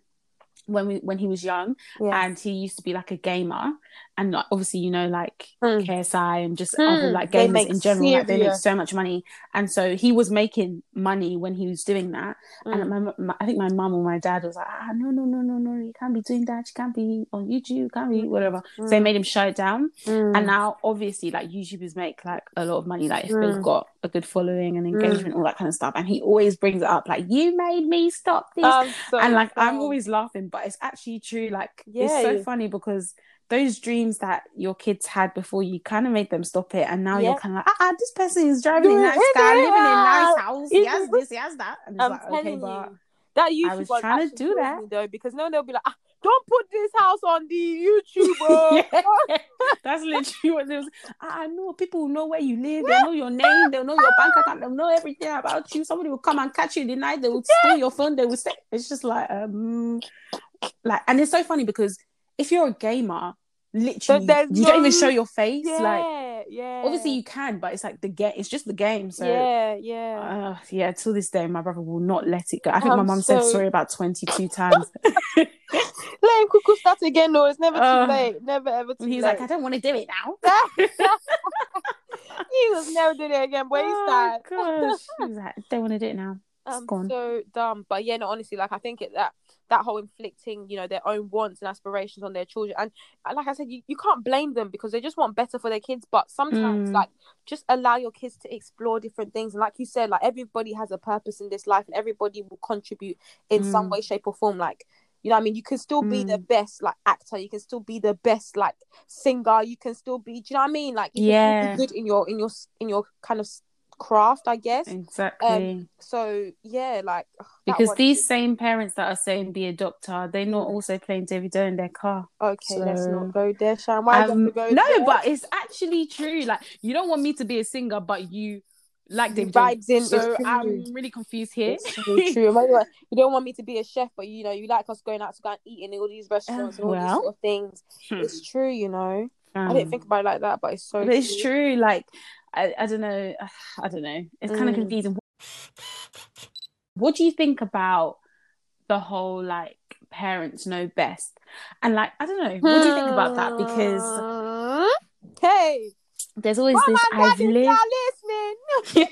When we when he was young yeah. and he used to be like a gamer and like, obviously you know like Mm. KSI and just Hmm, other like gamers in general like they make so much money and so he was making money when he was doing that Mm. and my, my I think my mum or my dad was like ah no no no no no you can't be doing that you can't be on YouTube you can't be whatever so they Mm. made him shut it down Mm. and now obviously like YouTubers make like a lot of money like if Mm. they've got a good following and engagement all that kind of stuff and he always brings it up like you made me stop this so and like I'm always laughing, but it's actually true. Like Yeah. it's so funny because those dreams that your kids had before you kind of made them stop it, and now Yeah. you're kind of like, ah, this person is driving a Doing nice car, living in a nice house. He has *laughs* this, he has that, and it's I'm like, okay, you, but that YouTube was trying to do that. me, though because no, they'll be like, ah, don't put this house on the YouTube, bro. *laughs* yeah, *laughs* that's literally what it was. I know people will know where you live, they'll know your name, they'll know your bank account, they'll know everything about you. Somebody will come and catch you in the night, they will steal your phone, they will say it's just like um like and it's so funny because if you're a gamer, literally you don't even show your face. yeah, Like yeah. obviously you can, but it's like the game it's just the game. So yeah, yeah. uh, yeah, till this day, my brother will not let it go. I think my I'm mum said so- sorry about 22 *laughs* times. *laughs* Let him cuckoo start again. No, it's never too Uh, late. Never ever too he's late. like, I don't want to do it now. *laughs* he was never doing it again, but oh, started. gosh. He like, I don't want to do it now. Um, so dumb. But yeah, no, honestly, like I think it that that whole inflicting, you know, their own wants and aspirations on their children, and uh, like I said, you, you can't blame them because they just want better for their kids. But sometimes, Mm. like, just allow your kids to explore different things. And like you said, like everybody has a purpose in this life, and everybody will contribute in some Mm. way, shape, or form. Like. You know what I mean? You can still be the best like actor, you can still be the best like singer, you can still be do you know what I mean? Like you Yeah. good in your in your in your kind of craft, I guess. Exactly. So yeah, like ugh, because these same parents that are saying be a doctor, they're not also playing Davido in their car. Okay, let's not go there. Why Um, you have to go no, there? but it's actually true. Like you don't want me to be a singer, but you like Davido. vibes in, So. I'm really confused here. It's so true. *laughs* You don't want me to be a chef, but you know, you like us going out to go and eat in all these restaurants and all these well. sort of things. Hmm. It's true, you know. I Um, didn't think about it like that, but it's so. but it's true. Like I, I don't know. *sighs* I don't know. It's kind of Mm. confusing. What do you think about the whole like parents know best? And like I don't know. What do you think about that? Because Hmm? hey, there's always mom this I've lived. *laughs*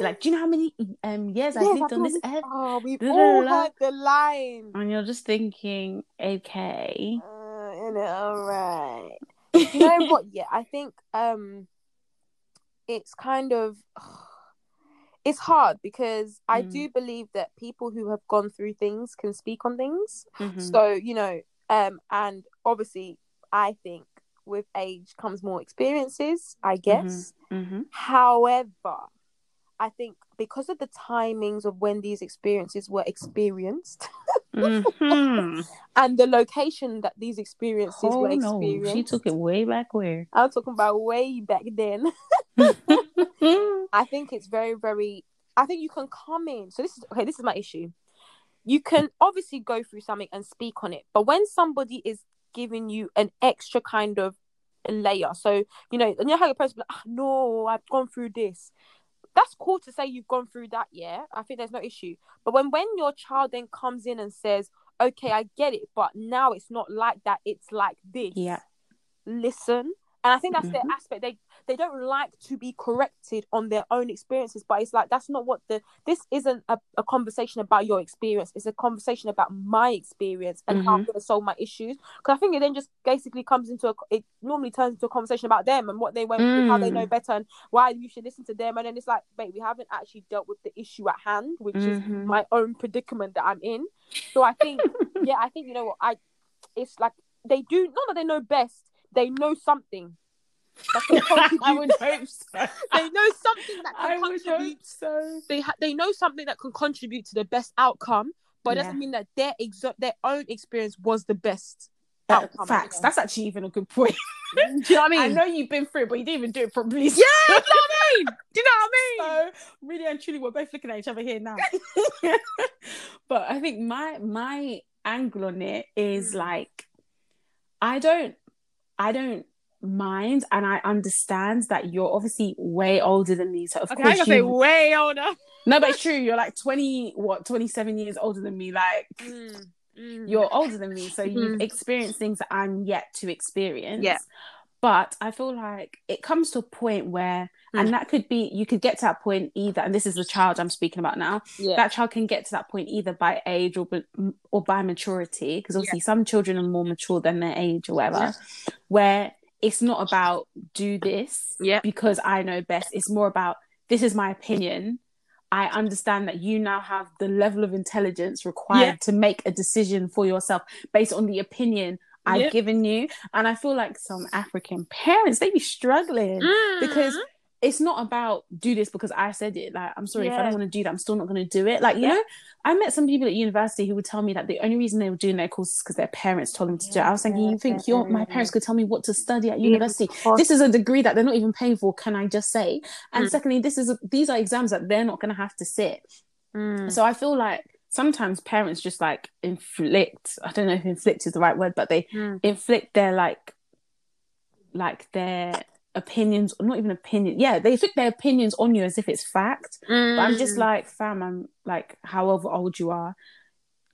like, do you know how many um years I've lived on this earth? Oh, we've da, all da. heard the line. And you're just thinking, okay. Uh, all right. You know *laughs* what? Yeah, I think um, it's kind of *sighs* it's hard because I Mm. do believe that people who have gone through things can speak on things. Mhm. So you know, um, and obviously, I think with age comes more experiences. I guess. Mhm. However, I think because of the timings of when these experiences were experienced *laughs* Mhm. and the location that these experiences Oh were no, experienced, she took it way back where. I'm talking about way back then. *laughs* *laughs* I think it's very, very. I think you can come in. So this is okay. This is my issue. You can obviously go through something and speak on it, but when somebody is giving you an extra kind of layer, so you know, you know how your person, like, ah, no, I've gone through this. That's cool to say you've gone through that. Yeah, I think there's no issue. But when when your child then comes in and says, "Okay, I get it, but now it's not like that. It's like this." Yeah. listen and i think that's their Mhm. aspect they they don't like to be corrected on their own experiences but it's like that's not what the this isn't a, a conversation about your experience it's a conversation about my experience and how i'm going to solve my issues because i think it then just basically comes into a it normally turns into a conversation about them and what they went through how they know Mm. better and why you should listen to them and then it's like wait we haven't actually dealt with the issue at hand which is Mhm. my own predicament that i'm in so i think *laughs* yeah i think you know what i it's like they do not that they know best they know something that can contribute. *laughs* I would hope so. *laughs* they know something that I can would hope contribute so. they ha- they know something that can contribute to the best outcome but it Yeah. doesn't mean that their exa- their own experience was the best Uh, outcome. facts. That's actually even a good point. *laughs* Do you know what I mean? I know you've been through it, but you didn't even do it properly. Yeah, do you know what I mean? Do you know what I mean? So really and truly, we're both looking at each other here now. but I think my my angle on it is Mm. like, I don't, I don't mind, and I understand that you're obviously way older than me. So of Okay, I course gotta say way older. No, but it's true. You're like twenty, what, twenty seven years older than me. Like Mm, mm. you're older than me, so you've Mhm. experienced things that I'm yet to experience. Yeah. But I feel like it comes to a point where, Mm. and that could be, you could get to that point either, and this is the child I'm speaking about now. yeah. That child can get to that point either by age or by- or by maturity, because obviously some children are more mature than their age or whatever. Yeah. Where it's not about do this Yeah. because I know best. It's more about this is my opinion. I understand that you now have the level of intelligence required Yeah. to make a decision for yourself based on the opinion I've Yeah. given you. And I feel like some African parents, they be struggling Mm. because it's not about do this because I said it. Like, I'm sorry, if I don't want to do that, I'm still not going to do it. Like, you Yeah. know, I met some people at university who would tell me that the only reason they were doing their courses is because their parents told them to do it. I was thinking, you think your my parents could tell me what to study at university? This is a degree that they're not even paying for. Can I just say? And Mm. secondly, this is a, these are exams that they're not going to have to sit. Mm. So I feel like sometimes parents just like inflict. I don't know if inflict is the right word, but they Mm. inflict their like, like their opinions, or not even opinion. Yeah, they inflict their opinions on you as if it's fact. But I'm just Mm. like, fam, I'm like, however old you are.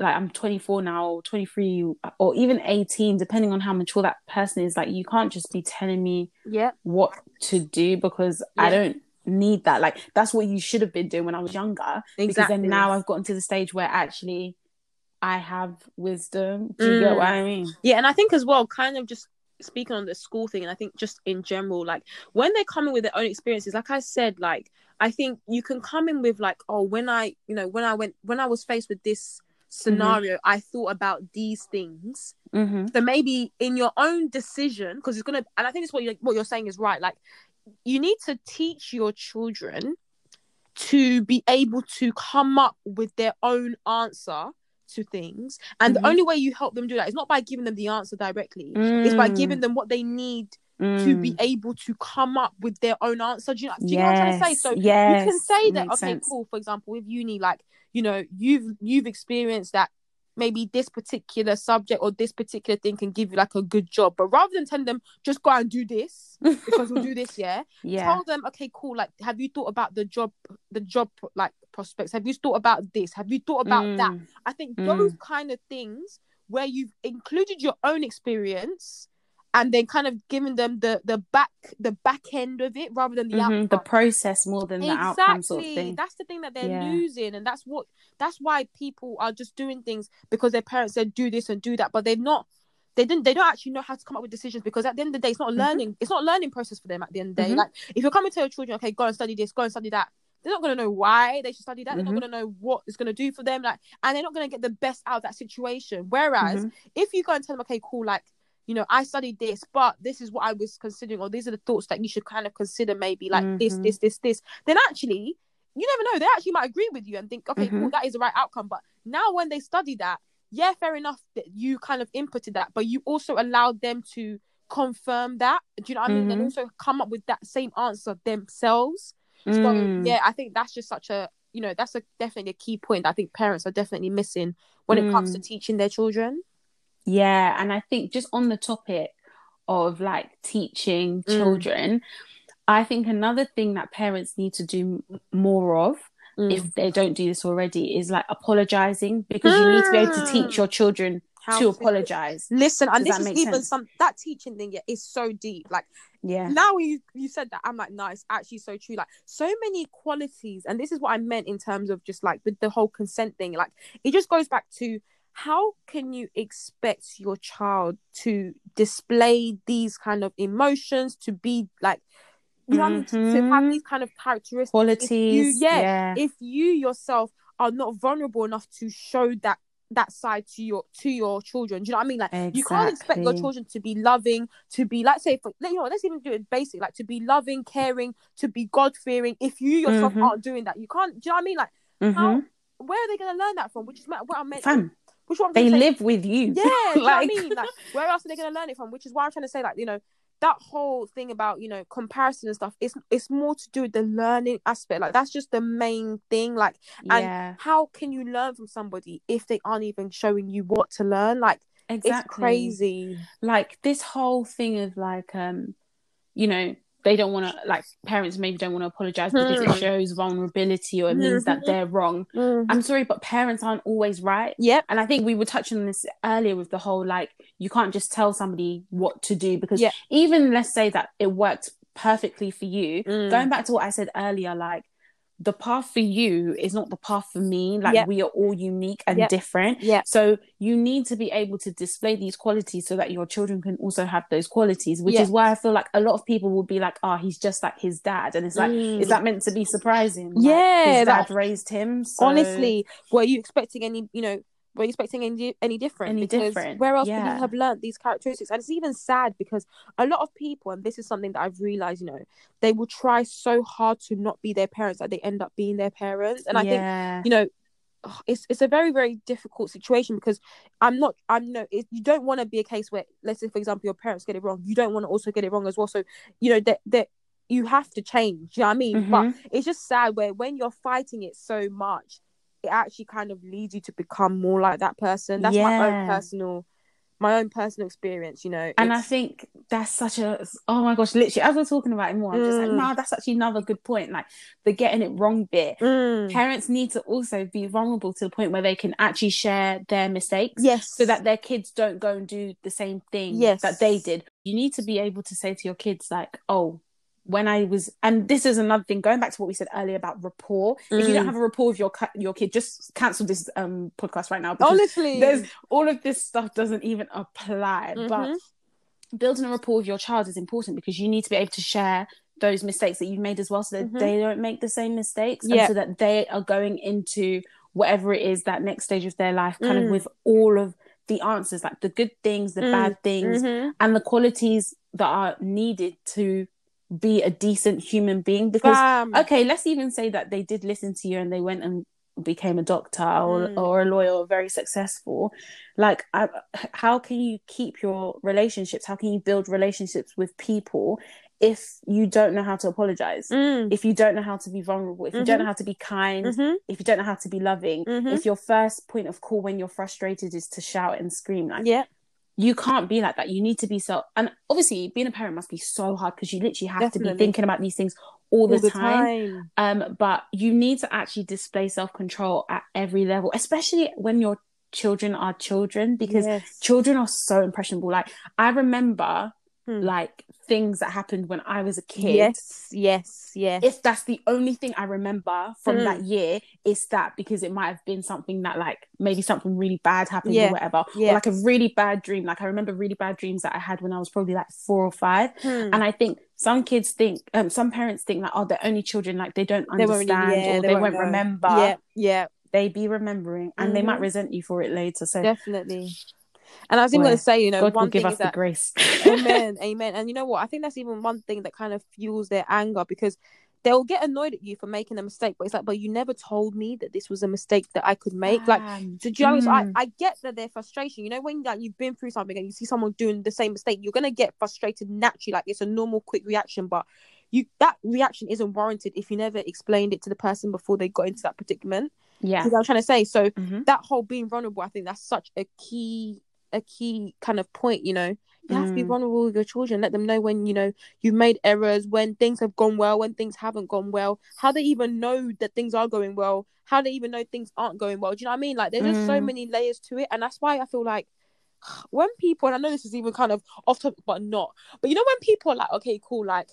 Like I'm 24 now, or 23, or even 18, depending on how mature that person is. Like you can't just be telling me yeah. what to do because I don't need that. Like that's what you should have been doing when I was younger. Because then now I've gotten to the stage where actually I have wisdom. Do you get Mm. what I mean? Yeah, and I think as well, kind of just speaking on the school thing, and I think just in general, like when they come in with their own experiences, like I said, like I think you can come in with like, oh, when I, you know, when I went, when I was faced with this scenario, I thought about these things. Mm-hmm. So maybe in your own decision, because it's gonna, and I think it's what you what you're saying is right. Like you need to teach your children to be able to come up with their own answer to things. And Mhm. the only way you help them do that is not by giving them the answer directly. It's by giving them what they need to be able to come up with their own answer. Do you know, do you know what i'm trying to say? So yes, you can say that makes okay sense. cool for example with uni like you know you've you've experienced that maybe this particular subject or this particular thing can give you like a good job. But rather than telling them just go out and do this because we'll do *laughs* this yeah yeah. tell them okay cool like have you thought about the job the job like prospects? Have you thought about this? Have you thought about that? Mm, i think Mm. those kind of things where you've included your own experience and then kind of giving them the the back the back end of it rather than the mhm, outcome The process more than the outcome sort of thing. that's the thing that they're Yeah. losing, and that's what that's why people are just doing things because their parents said do this and do that, but they've not. They didn't. They don't actually know how to come up with decisions because at the end of the day, it's not a Mhm. learning. It's not a learning process for them. At the end of the day, Mhm. like if you're coming to your children, okay, go and study this, go and study that. They're not gonna know why they should study that. They're not gonna know what it's gonna do for them. Like, and they're not gonna get the best out of that situation. Whereas Mhm. if you go and tell them, okay, cool, like you know, I studied this, but this is what I was considering, or these are the thoughts that you should kind of consider, maybe like this, Mhm. this, this, this. Then actually, you never know. They actually might agree with you and think, okay, cool, Mhm. that is the right outcome. But now when they study that, yeah, fair enough that you kind of inputted that, but you also allowed them to confirm that. Do you know what I mean? And Mhm. also come up with that same answer themselves. So Mm. yeah, I think that's just such a you know that's a definitely a key point. I think parents are definitely missing when it comes to Mm. teaching their children. Yeah, and I think just on the topic of like teaching Mm. children, I think another thing that parents need to do more of, Mm. if they don't do this already, is like apologizing because you need to be able to teach your children How to apologize. Listen, and Does this is even sense? some that teaching thing yeah, is so deep. Like Yeah. now you you said that I'm like, no, it's actually so true. Like so many qualities, and this is what I meant in terms of just like with the whole consent thing. Like it just goes back to how can you expect your child to display these kind of emotions to be like you know what I mean? to, to have Mhm. these kind of characteristics Qualities. yeah, yeah. if you yourself are not vulnerable enough to show that that side to your to your children do you know what i mean like you can't expect your children to be loving to be like say for you know let's even do it basic like to be loving caring to be god-fearing if you yourself Mhm. aren't doing that you can't do you know what i mean like Mhm. how where are they going to learn that from which is what i meant Fam. Which one they live with you. *laughs* Yeah, like... you know I mean? Like, *laughs* where else are they going to learn it from? Which is why I'm trying to say, like, you know, that whole thing about you know comparison and stuff. It's it's more to do with the learning aspect. Like that's just the main thing. Like, and yeah, how can you learn from somebody if they aren't even showing you what to learn? Like, exactly. it's crazy. Like this whole thing of like, um, you know, they don't want to like parents maybe don't want to apologize because Hmm. it shows vulnerability or it means that Mhm. they're wrong. I'm sorry, but parents aren't always right. yeah And I think we were touching on this earlier with the whole like you can't just tell somebody what to do because Yeah. even let's say that it worked perfectly for you. Mm. Going back to what I said earlier, like the path for you is not the path for me. Like Yep. we are all unique and Yep. different. Yeah. So you need to be able to display these qualities so that your children can also have those qualities, which Yeah. is why I feel like a lot of people will be like, oh, he's just like his dad. And it's like, Mm. is that meant to be surprising? Like, Yeah, his dad that- raised him. So... Honestly, were you expecting any? You know, were you expecting any any different? Any because different, Where else would yeah. you have learned these characteristics? And it's even sad because a lot of people, and this is something that I've realized, you know, they will try so hard to not be their parents that they end up being their parents. And I think you know it's it's a very very difficult situation because i'm not i'm no it, you don't want to be a case where let's say for example your parents get it wrong you don't want to also get it wrong as well so you know that that you have to change you know what i mean but Mhm. it's just sad where when you're fighting it so much it actually kind of leads you to become more like that person that's my own personal my own personal experience you know And I think that's such a oh my gosh, literally as we're talking about it more, I'm just like, Mm. no, that's actually another good point. Like the getting it wrong bit. Mm. Parents need to also be vulnerable to the point where they can actually share their mistakes. yes So that their kids don't go and do the same thing Yes. that they did. You need to be able to say to your kids, like, oh, when I was, and this is another thing. Going back to what we said earlier about rapport. If you don't Mm. have a rapport with your your kid, just cancel this um podcast right now. honestly there's all of this stuff doesn't even apply Mhm. but building a rapport with your child is important because you need to be able to share those mistakes that you've made as well so that Mhm. they don't make the same mistakes Yeah. and so that they are going into whatever it is that next stage of their life kind Mm. of with all of the answers like the good things the Mm. bad things Mhm. and the qualities that are needed to be a decent human being because Bam. okay let's even say that they did listen to you and they went and became a doctor or, Mm. or a lawyer or very successful like I, how can you keep your relationships how can you build relationships with people if you don't know how to apologize Mm. if you don't know how to be vulnerable if you don't know how to be kind Mhm. if you don't know how to be loving Mhm. if your first point of call when you're frustrated is to shout and scream like yeah you can't be like that. You need to be so. And obviously, being a parent must be so hard because you literally have to be thinking about these things all, the, the time. time. Um, but you need to actually display self control at every level, especially when your children are children, because Yes. children are so impressionable. Like I remember, Hmm. like things that happened when I was a kid. Yes, yes, yes. If that's the only thing I remember from Hmm. that year, it's that because it might have been something that, like, maybe something really bad happened Yeah, or whatever, yeah. or like a really bad dream. Like, I remember really bad dreams that I had when I was probably like four or five. Hmm. And I think some kids think, um, some parents think that, oh, they're only children, like, they don't They really- understand yeah, or they they, won't remember. yeah, yeah, They be remembering and they might Mhm. resent you for it later. So, definitely. And I was even going to say, you know, God will one give thing us is the that grace. *laughs* amen, amen. And you know what? I think that's even one thing that kind of fuels their anger because they'll get annoyed at you for making a mistake, but it's like, but you never told me that this was a mistake that I could make. Like, do you know I? So Mm. I, I get that their frustration. You know, when like you've been through something and you see someone doing the same mistake, you're gonna get frustrated naturally. Like it's a normal, quick reaction, but you that reaction isn't warranted if you never explained it to the person before they got into that predicament. yeah. Because I'm trying to say, so Mhm. that whole being vulnerable, I think that's such a key, a key kind of point. You know, you have to be Mm. vulnerable with your children. Let them know when you know you've made errors, when things have gone well, when things haven't gone well. How they even know that things are going well. How they even know things aren't going well. Do you know what I mean? Like there's just so Mm. many layers to it, and that's why I feel like *sighs* when people, and I know this is even kind of off topic, but not. But you know when people are like, okay, cool, like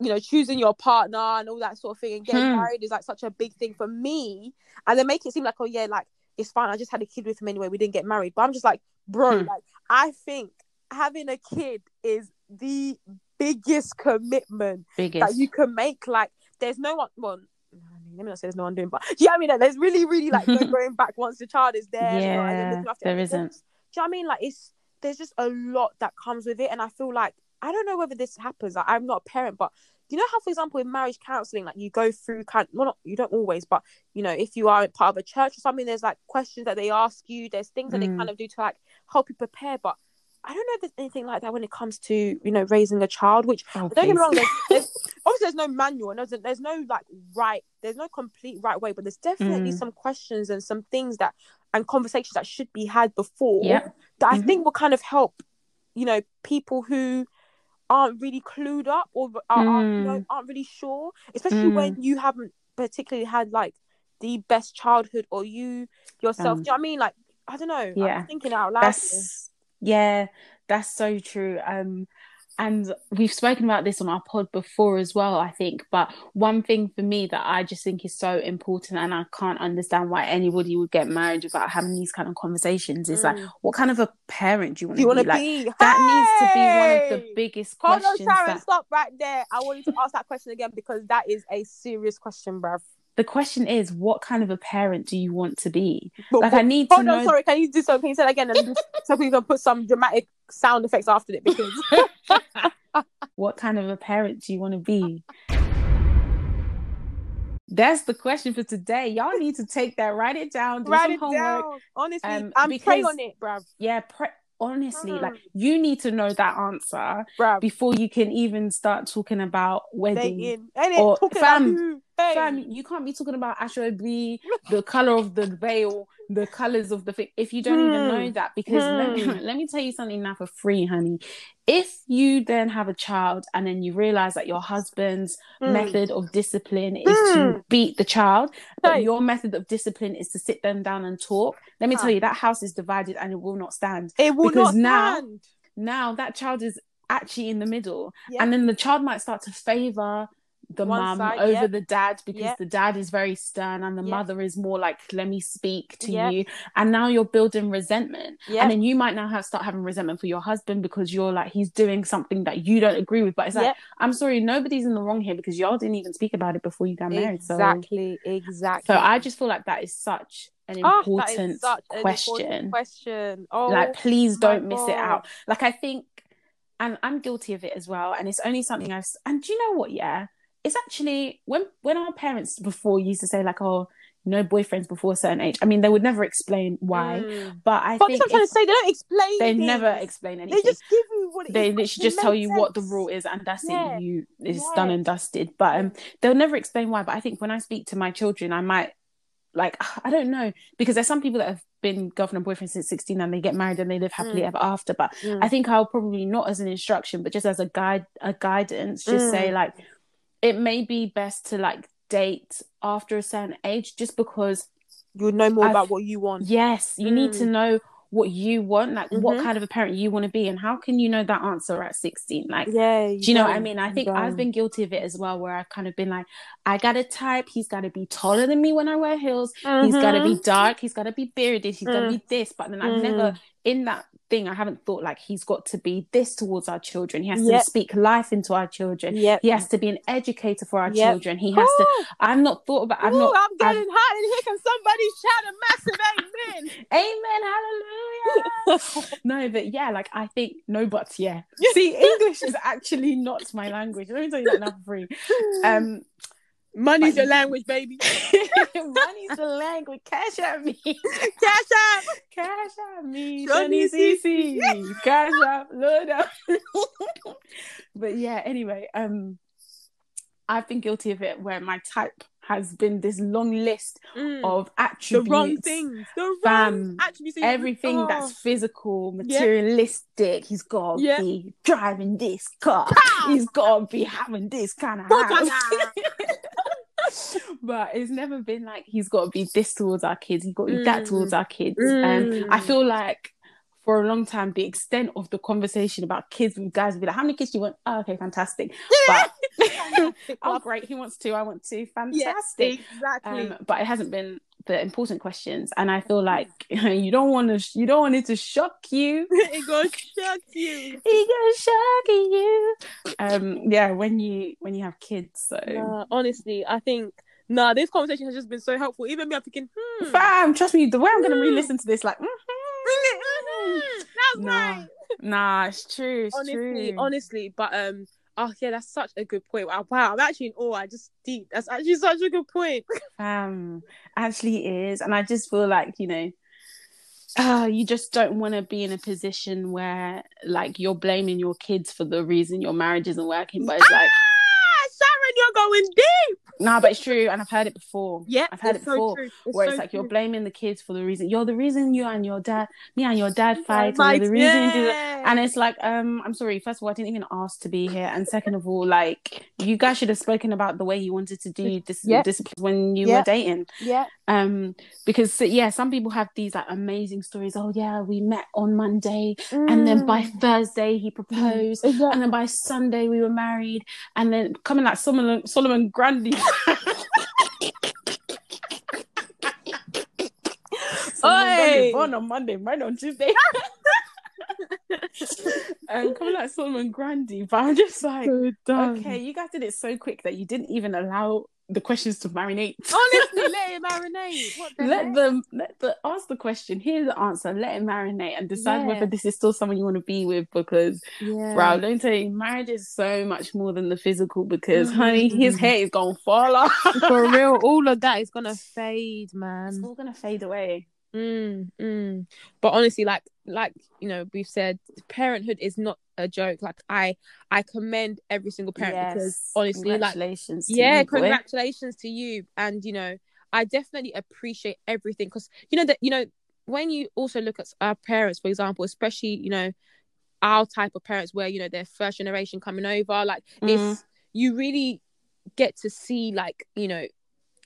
you know, choosing your partner and all that sort of thing and getting Hmm. married is like such a big thing for me. And they make it seem like, oh yeah, like it's fine. I just had a kid with him anyway. We didn't get married. But I'm just like, bro, Hmm. like I think having a kid is the biggest commitment Biggest. that you can make. Like there's no one well I mean, let me not say there's no one doing, but *laughs* yeah, I mean, like, there's really, really like no *laughs* going back once the child is there. you know, Yeah, looking after there isn't. Do you know what I mean? Like it's there's just a lot that comes with it, and I feel like I don't know whether this happens. Like, I'm not a parent, but you know how, for example, in marriage counseling, like you go through kind, well, not you don't always, but you know, if you are part of a church or something, there's like questions that they ask you. There's things that Mm. they kind of do to like help you prepare. But I don't know if there's anything like that when it comes to you know raising a child. Which Oh, don't get me wrong, there's, *laughs* there's obviously there's no manual and there's, there's no like right, there's no complete right way, but there's definitely Mm. some questions and some things that and conversations that should be had before Yeah. that I Mhm. think will kind of help, you know, people who aren't really clued up or are, aren't, you know, Mm. aren't really sure, especially when you haven't particularly had like the best childhood or you yourself. Um, do you know what I mean? Like, I don't know. yeah. I'm thinking out loud. That's yeah, that's so true. Um, and we've spoken about this on our pod before as well, I think. But one thing for me that I just think is so important, and I can't understand why anybody would get married without having these kind of conversations, is like, Mm. what kind of a parent do you want to be? Like, be? that needs to be one of the biggest Hold on, questions. Sharon, that stop right there. I want you to ask that question again because that is a serious question, bruv. The question is, what kind of a parent do you want to be? But Like, what- I need to on, know. sorry. Can you do so? Can you say that again? And so we can put some dramatic sound effects after it because *laughs* what kind of a parent do you want to be? That's the question for today. Y'all need to take that, write it down, do write some it homework. down. Honestly, um, I'm praying because- on it, bruv. Yeah, pre- honestly, Mm. like you need to know that answer Bruv. before you can even start talking about wedding. Dating. Ain't it? Or Talking fam? Hey. Fam, you can't be talking about aso ebi, the color of the veil, the colors of the thing, if you don't even Hmm. know that. Because let, me, Hmm. *clears throat* let me tell you something now for free, honey. If you then have a child and then you realize that your husband's Mm. method of discipline is to Mm. beat the child, but Hey. your method of discipline is to sit them down and talk, let me Huh. tell you, that house is divided and it will not stand. It will because not now- stand. Now that child is actually in the middle, Yeah. and then the child might start to favor the mum over yep. the dad because Yep. the dad is very stern and the Yep. mother is more like let me speak to you and now you're building resentment Yeah. and then you might now have start having resentment for your husband because you're like he's doing something that you don't agree with but it's like i'm sorry nobody's in the wrong here because y'all didn't even speak about it before you got married so exactly. Exactly. so i just feel like that is such an Ah, important is such an question important question. Oh, like please don't miss it out like i think and i'm guilty of it as well and it's only something i've and do you know what yeah it's actually when when our parents before used to say like oh no boyfriends before a certain age i mean they would never explain why Mm. but i But think I'm trying to say they don't explain. they things. never explain anything They just give you what it they is. literally just tell you what the rule is and that's Yeah. it you it's Yeah. done and dusted but um they'll never explain why but i think when i speak to my children i might like *sighs* i don't know because there's some people that have been girlfriend and boyfriend since 16 and they get married and they live happily Mm. ever after but Mm. i think i'll probably not as an instruction but just as a guide a guidance just say Mm. like it may be best to like date after a certain age just because you would know more I've- about what you want. yes you need to Mm. know what you want like what Mhm. kind of a parent you want to be and how can you know that answer at 16 like Yeah. do you know what I mean? I You think I've been guilty of it as well, where I've kind of been like, I got a type. He's got to be taller than me when I wear heels. He's got to be dark. He's got to be bearded. He's got to Mm. be this. But then I've Mm. never, in that thing, I haven't thought like he's got to be this towards our children. He has Yep. to speak life into our children. Yep. He has to be an educator for our Yep. children. He has to. I've not thought about. I've ooh, not. I'm I've- getting hot, and here can somebody shout a massive amen. *laughs* Amen. Hallelujah. *laughs* no, but yeah, like I think no buts. Yeah. See, English is actually not my language. Let me tell you that now for free. *laughs* Um. Money's your language, baby. *laughs* Money's the language. Cash at me. Cash out. Cash at me. Johnny CC. Cash up. Load up. but yeah, anyway, um, I've been guilty of it where my type has been this long list Mm. of the wrong things. The wrong Fam, attributes. Everything Oh. that's physical, Yeah. materialistic. He's got to Yeah. be driving this car. He's got to be having this kind of house. *laughs* *laughs* but it's never been like he's got to be this towards our kids. He's got to be that Mm. towards our kids. And I Mm. feel like for a long time, the extent of the conversation about kids with guys would be like, "How many kids do you want?" Oh, okay, fantastic. *laughs* But *laughs* oh, great, he wants two. I want two. Fantastic. exactly. Um, but it hasn't been the important questions, and I feel like *laughs* you don't want to. You don't want it to shock you. *laughs* it goes shock you. *laughs* He gonna shock you. Um, yeah, when you when you have kids, so. Nah, honestly, I think nah, this conversation has just been so helpful. Even me, I'm thinking, hmm, Fam, trust me, the way I'm gonna Mm. re-listen to this, like, mhm. mhm, that's Nah, right. nah, it's true, it's Honestly, true. honestly, but um, Oh yeah, that's such a good point. Wow, wow, I'm actually in awe. I just deep. That's actually such a good point. *laughs* Um, actually is, and I just feel like you know, uh, you just don't want to be in a position where like you're blaming your kids for the reason your marriage isn't working, but it's like. You're going deep. No, but it's true, and I've heard it before. Yeah, I've heard it so before, true. It's where so it's like you're blaming the kids for the reason you're the reason you and your dad, me and your dad fight, you're the reason you do that. And it's like, um, I'm sorry. First of all, I didn't even ask to be here, and second of all, like you guys should have spoken about the way you wanted to do *laughs* this Yep. discipline when you Yep. were dating. yeah, Um, because yeah, some people have these like amazing stories. Oh yeah, we met on Monday, and then by Thursday he proposed, Mm. and then by Sunday we were married, and then coming like Solomon Solomon Grundy. *laughs* Oi! Born on Monday, married on Tuesday. *laughs* um, coming like Solomon Grundy, but I'm just like, okay, you guys did it so quick that you didn't even allow the questions to marinate. Honestly, let it *laughs* marinate. The let heck? them let the ask the question hear the answer let it marinate and decide Yeah. whether this is still someone you want to be with because Yeah. bro me tell you marriage is so much more than the physical because Mm. honey his hair is gonna fall off *laughs* For real, *laughs* all of that is gonna fade, man. it's all gonna fade away Mm, mm. But honestly, like like you know, we've said parenthood is not a joke. Like I I commend every single parent because Yes. honestly, like congratulations to yeah, you, boy. congratulations to you. And you know, I definitely appreciate everything because you know that you know when you also look at our parents, for example, especially you know our type of parents where you know they're first generation coming over, like Mhm. it's you really get to see like you know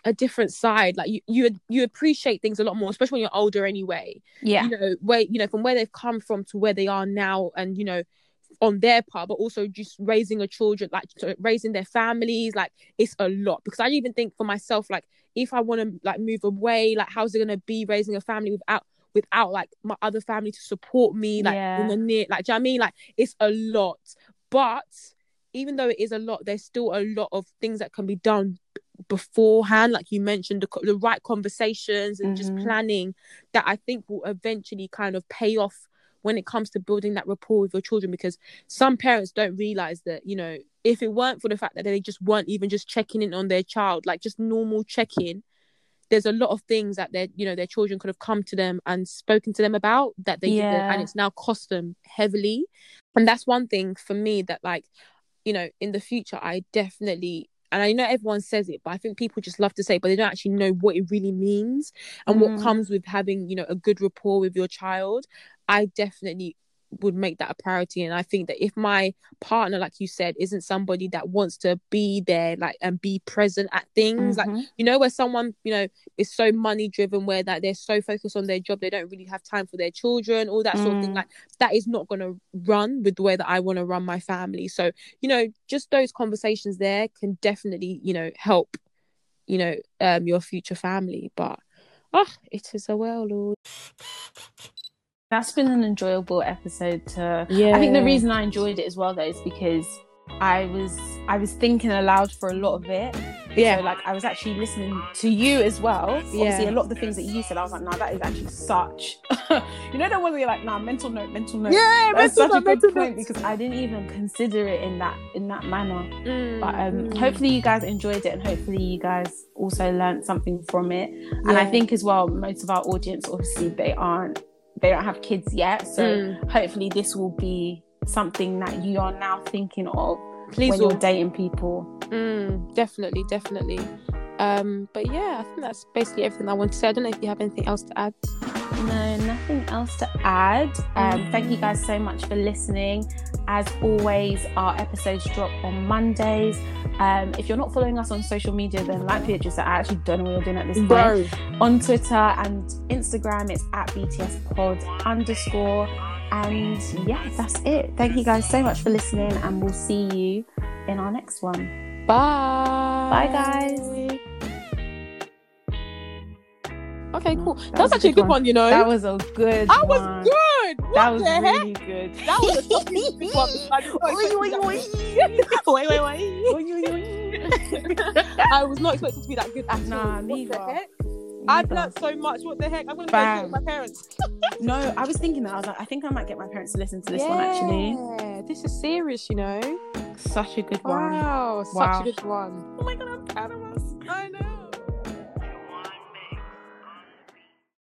a different side like you you you appreciate things a lot more especially when you're older anyway yeah you know where you know from where they've come from to where they are now and you know on their part but also just raising a children like raising their families like it's a lot because i even think for myself like if i want to like move away like how's it going to be raising a family without without like my other family to support me like Yeah. in the near like do you know what i mean like it's a lot but even though it is a lot there's still a lot of things that can be done beforehand like you mentioned the, the right conversations and just Mhm. planning that i think will eventually kind of pay off when it comes to building that rapport with your children because some parents don't realize that you know if it weren't for the fact that they just weren't even just checking in on their child like just normal check-in there's a lot of things that their you know their children could have come to them and spoken to them about that they didn't and it's now cost them heavily. And that's one thing for me that like you know in the future i definitely and i know everyone says it but i think people just love to say it, but they don't actually know what it really means and Mm. what comes with having you know a good rapport with your child i definitely would make that a priority and i think that if my partner like you said isn't somebody that wants to be there like and be present at things like Mhm. you know where someone you know is so money driven where that they're so focused on their job they don't really have time for their children all that sort of thing Mm. like that is not going to run with the way that i want to run my family so you know just those conversations there can definitely you know help you know um your future family but oh it is a well lord that's been an enjoyable episode to yeah I think the reason I enjoyed it as well though is because I was I was thinking aloud for a lot of it. yeah So like I was actually listening to you as well. yeah. Obviously Yeah. a lot of the things that you said, I was like, nah, that is actually such *laughs* you know that one where you're like, nah, mental note, mental note. yeah That's mental such a good point note. because I didn't even consider it in that in that manner. Mm, But um, mm. hopefully you guys enjoyed it and hopefully you guys also learned something from it. And I think as well, most of our audience obviously they aren't they don't have kids yet. So Mm. hopefully this will be something that you are now thinking of please when all you're dating people. Mm, definitely, definitely. Um, but yeah, I think that's basically everything I want to say. I don't know if you have anything else to add. No, nothing else to add. Um, thank you guys so much for listening. As always, our episodes drop on Mondays. Um, if you're not following us on social media, then like Beatrice, said, I actually don't know what you're doing at this point. On Twitter and Instagram, it's at BTS Pod underscore. And yeah, that's it. Thank you guys so much for listening, and we'll see you in our next one. Bye. Bye, guys. Okay, cool. That That, was was actually a good good one, you know. That was a good. That was one. good. What That was the heck? really good. That was a big one. I did not expect Oi, it to be that- Wait, wait, wait. I was not expecting to be that good at Nah, all. I've learnt so much. What the heck? I'm gonna Bam. go my parents. no, I was thinking that. I was like, I think I might get my parents to listen to this yeah, one actually. Yeah, this is serious, you know. Such a good wow, one. Wow, such a good one. Oh my god, I'm proud of us. I know.